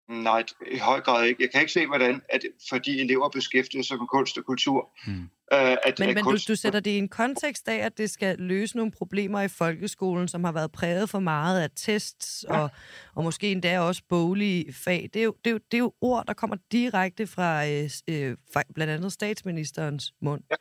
Nej, i høj grad ikke. Jeg kan ikke se, hvordan, at fordi elever beskæftiger sig med kunst og kultur, hmm. øh, at, Men, at men kunst... du, du sætter det i en kontekst af, at det skal løse nogle problemer i folkeskolen, som har været præget for meget af tests ja. og, og måske endda også boglige fag. Det er, jo, det, er jo, det er jo ord, der kommer direkte fra, øh, øh, fra blandt andet statsministerens mund. Ja.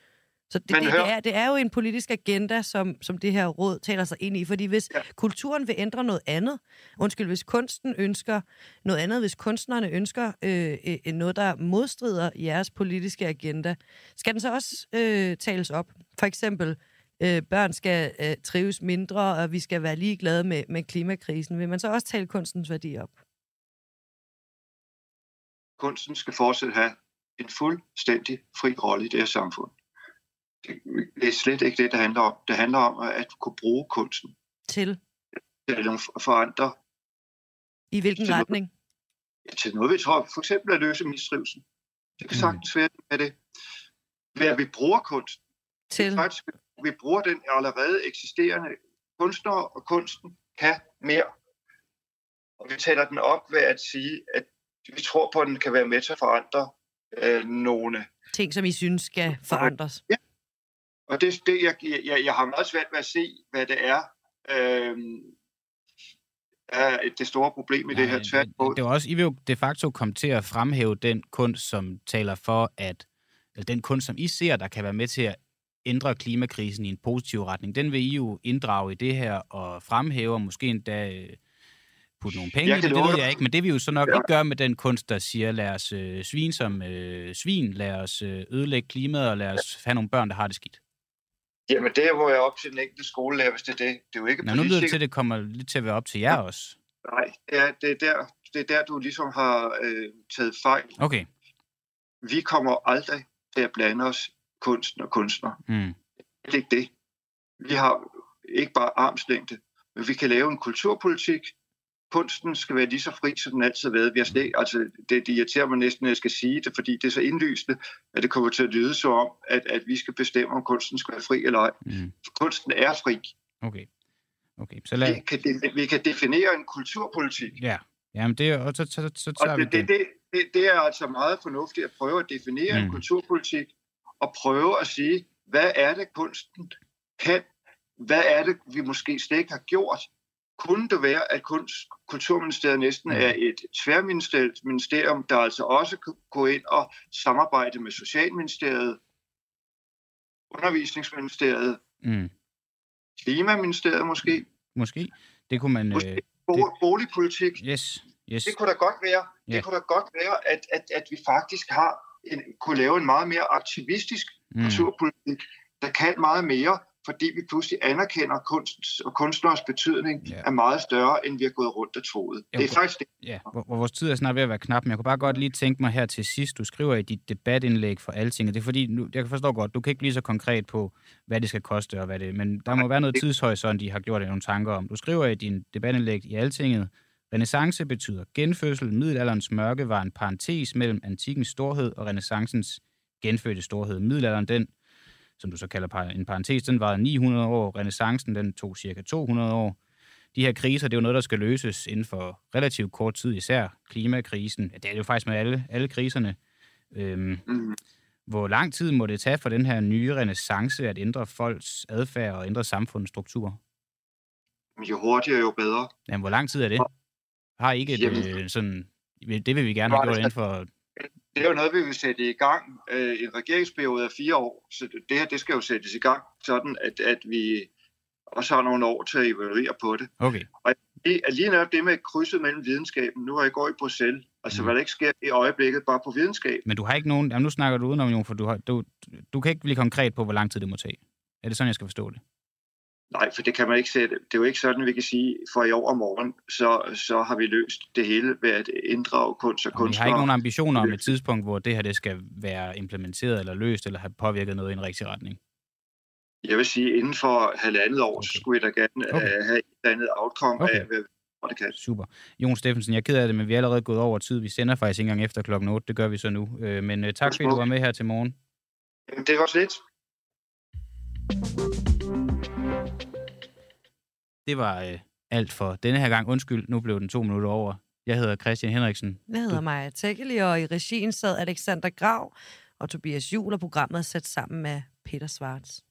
Så det, det, det, er, det er jo en politisk agenda, som, som det her råd taler sig ind i. Fordi hvis ja. kulturen vil ændre noget andet, undskyld, hvis kunsten ønsker noget andet, hvis kunstnerne ønsker øh, øh, noget, der modstrider jeres politiske agenda, skal den så også øh, tales op? For eksempel, øh, børn skal øh, trives mindre, og vi skal være ligeglade med, med klimakrisen. Vil man så også tale kunstens værdi op? Kunsten skal fortsat have en fuldstændig fri rolle i det her samfund det er slet ikke det, det handler om. Det handler om at kunne bruge kunsten. Til? Til at forandre. I hvilken til retning? Noget, ja, til noget, vi tror. For eksempel at løse mistrivsel. Det kan sagtens være med det. Ved at vi bruger kunst. Til? Faktisk, vi bruger den allerede eksisterende kunstnere og kunsten kan mere. Og vi taler den op ved at sige, at vi tror på, at den kan være med til at forandre øh, nogle ting, som I synes skal forandres. Ja, og det, det jeg, jeg, jeg har meget svært ved at se, hvad det er, øh, er det store problem i Nej, det her tværtimod. Det var også, I vil jo de facto komme til at fremhæve den kunst, som taler for, at eller den kunst, som I ser, der kan være med til at ændre klimakrisen i en positiv retning, den vil I jo inddrage i det her og fremhæve, og måske endda putte nogle penge i det, det ved jeg ikke, men det vil jo så nok ja. ikke gøre med den kunst, der siger, lad os øh, svin som øh, svin, lad os øh, ødelægge klimaet, og lad os have nogle børn, der har det skidt. Jamen, det må jeg op til den enkelte skolelærer, hvis det er det. Det er jo ikke Nå, nu lyder det til, at det kommer lidt til at være op til jer ja. også. Nej, det er, det, er der, det er der, du ligesom har øh, taget fejl. Okay. Vi kommer aldrig til at blande os kunsten og kunstner. Mm. slet ikke det. Vi har ikke bare armslængde, men vi kan lave en kulturpolitik. Kunsten skal være lige så fri, som den altid har været. Vi har slet, altså, det, det irriterer mig næsten, at jeg skal sige det, fordi det er så indlysende, at det kommer til at lyde så om, at, at vi skal bestemme, om kunsten skal være fri eller ej. Mm. For kunsten er fri. Okay. Okay, så lad... Vi kan, de, vi kan definere en kulturpolitik. Ja, Jamen, det er, og så, så, så Og tager vi det, det, det, det, det er altså meget fornuftigt at prøve at definere. Mm. en kulturpolitik, og prøve at sige, hvad er det kunsten kan? Hvad er det, vi måske slet ikke har gjort? Kunne det være, at kunst, Kulturministeriet næsten Mm. er et tværministerielt ministerium, der altså også kan gå ind og samarbejde med Socialministeriet, Undervisningsministeriet, Mm. Klimaministeriet måske, Måske. Det kunne man... måske Øh, bo- boligpolitik. yes, yes. Det kunne da godt være, Ja. det kunne da godt være at, at, at vi faktisk har en, kunne lave en meget mere aktivistisk Mm. kulturpolitik, der kan meget mere, fordi vi pludselig anerkender kunst og kunstners betydning Ja. er meget større, end vi har gået rundt og troet. Jo, Det er faktisk det. Ja, vores tid er snart ved at være knap, men jeg kunne bare godt lige tænke mig her til sidst. Du skriver i dit debatindlæg for Altinget. Det er fordi, nu, jeg kan forstå godt, du kan ikke blive så konkret på, hvad det skal koste og hvad det men der må være noget tidshorisont, de har gjort nogle tanker om. Du skriver i din debatindlæg i Altinget, Renaissance betyder genfødsel. Middelalderens mørke var en parentes mellem antikkens storhed og renaissancens genfødte storhed. Middelalderen, den, som du så kalder en parentes, den varede 900 år. Renaissancen, den tog cirka 200 år. De her kriser, det er jo noget, der skal løses inden for relativt kort tid, især klimakrisen. Ja, det er det jo faktisk med alle, alle kriserne. Øhm, Mm. hvor lang tid må det tage for den her nye renaissance at ændre folks adfærd og ændre samfundets struktur? Jo hurtigere, jo bedre. Jamen, hvor lang tid er det? Har I ikke et Jamen- øh, sådan... Det vil vi gerne have gjort inden for... Det er jo noget, vi vil sætte i gang øh, en regeringsperiode af fire år. Så det her, det skal jo sættes i gang, sådan at, at vi også har nogle år til at evaluere på det. Okay. Det er lige netop det med krydset mellem videnskaben. Nu er jeg går i Bruxelles. Altså, Mm. hvad der ikke sker i øjeblikket, bare på videnskab. Men du har ikke nogen... Jamen, nu snakker du udenom, Jon, for du, har, du, du kan ikke blive konkret på, hvor lang tid det må tage. Er det sådan, jeg skal forstå det? Nej, for det kan man ikke sætte. Det er jo ikke sådan, vi kan sige, for i år og morgen, så, så har vi løst det hele ved at inddrage kunst og Og vi har kunstnere. ikke nogen ambitioner om et tidspunkt, hvor det her det skal være implementeret eller løst, eller have påvirket noget i en rigtig retning. Jeg vil sige, inden for halvandet år, okay. så skulle vi da gerne Okay. okay. have et andet outcome Okay. af, hvad det kan. Super. Jon Steffensen, jeg er ked af det, men vi er allerede gået over tid. Vi sender faktisk ikke engang efter klokken 8. Det gør vi så nu. Øh, Men øh, tak, fordi du var med her til morgen. Det var slet. Det var øh, alt for denne her gang. Undskyld, nu blev den to minutter over. Jeg hedder Christian Henriksen. Jeg hedder Maja Tekeli, og i regien sad Alexander Grav og Tobias Juhl, og programmet er sat sammen med Peter Svarts.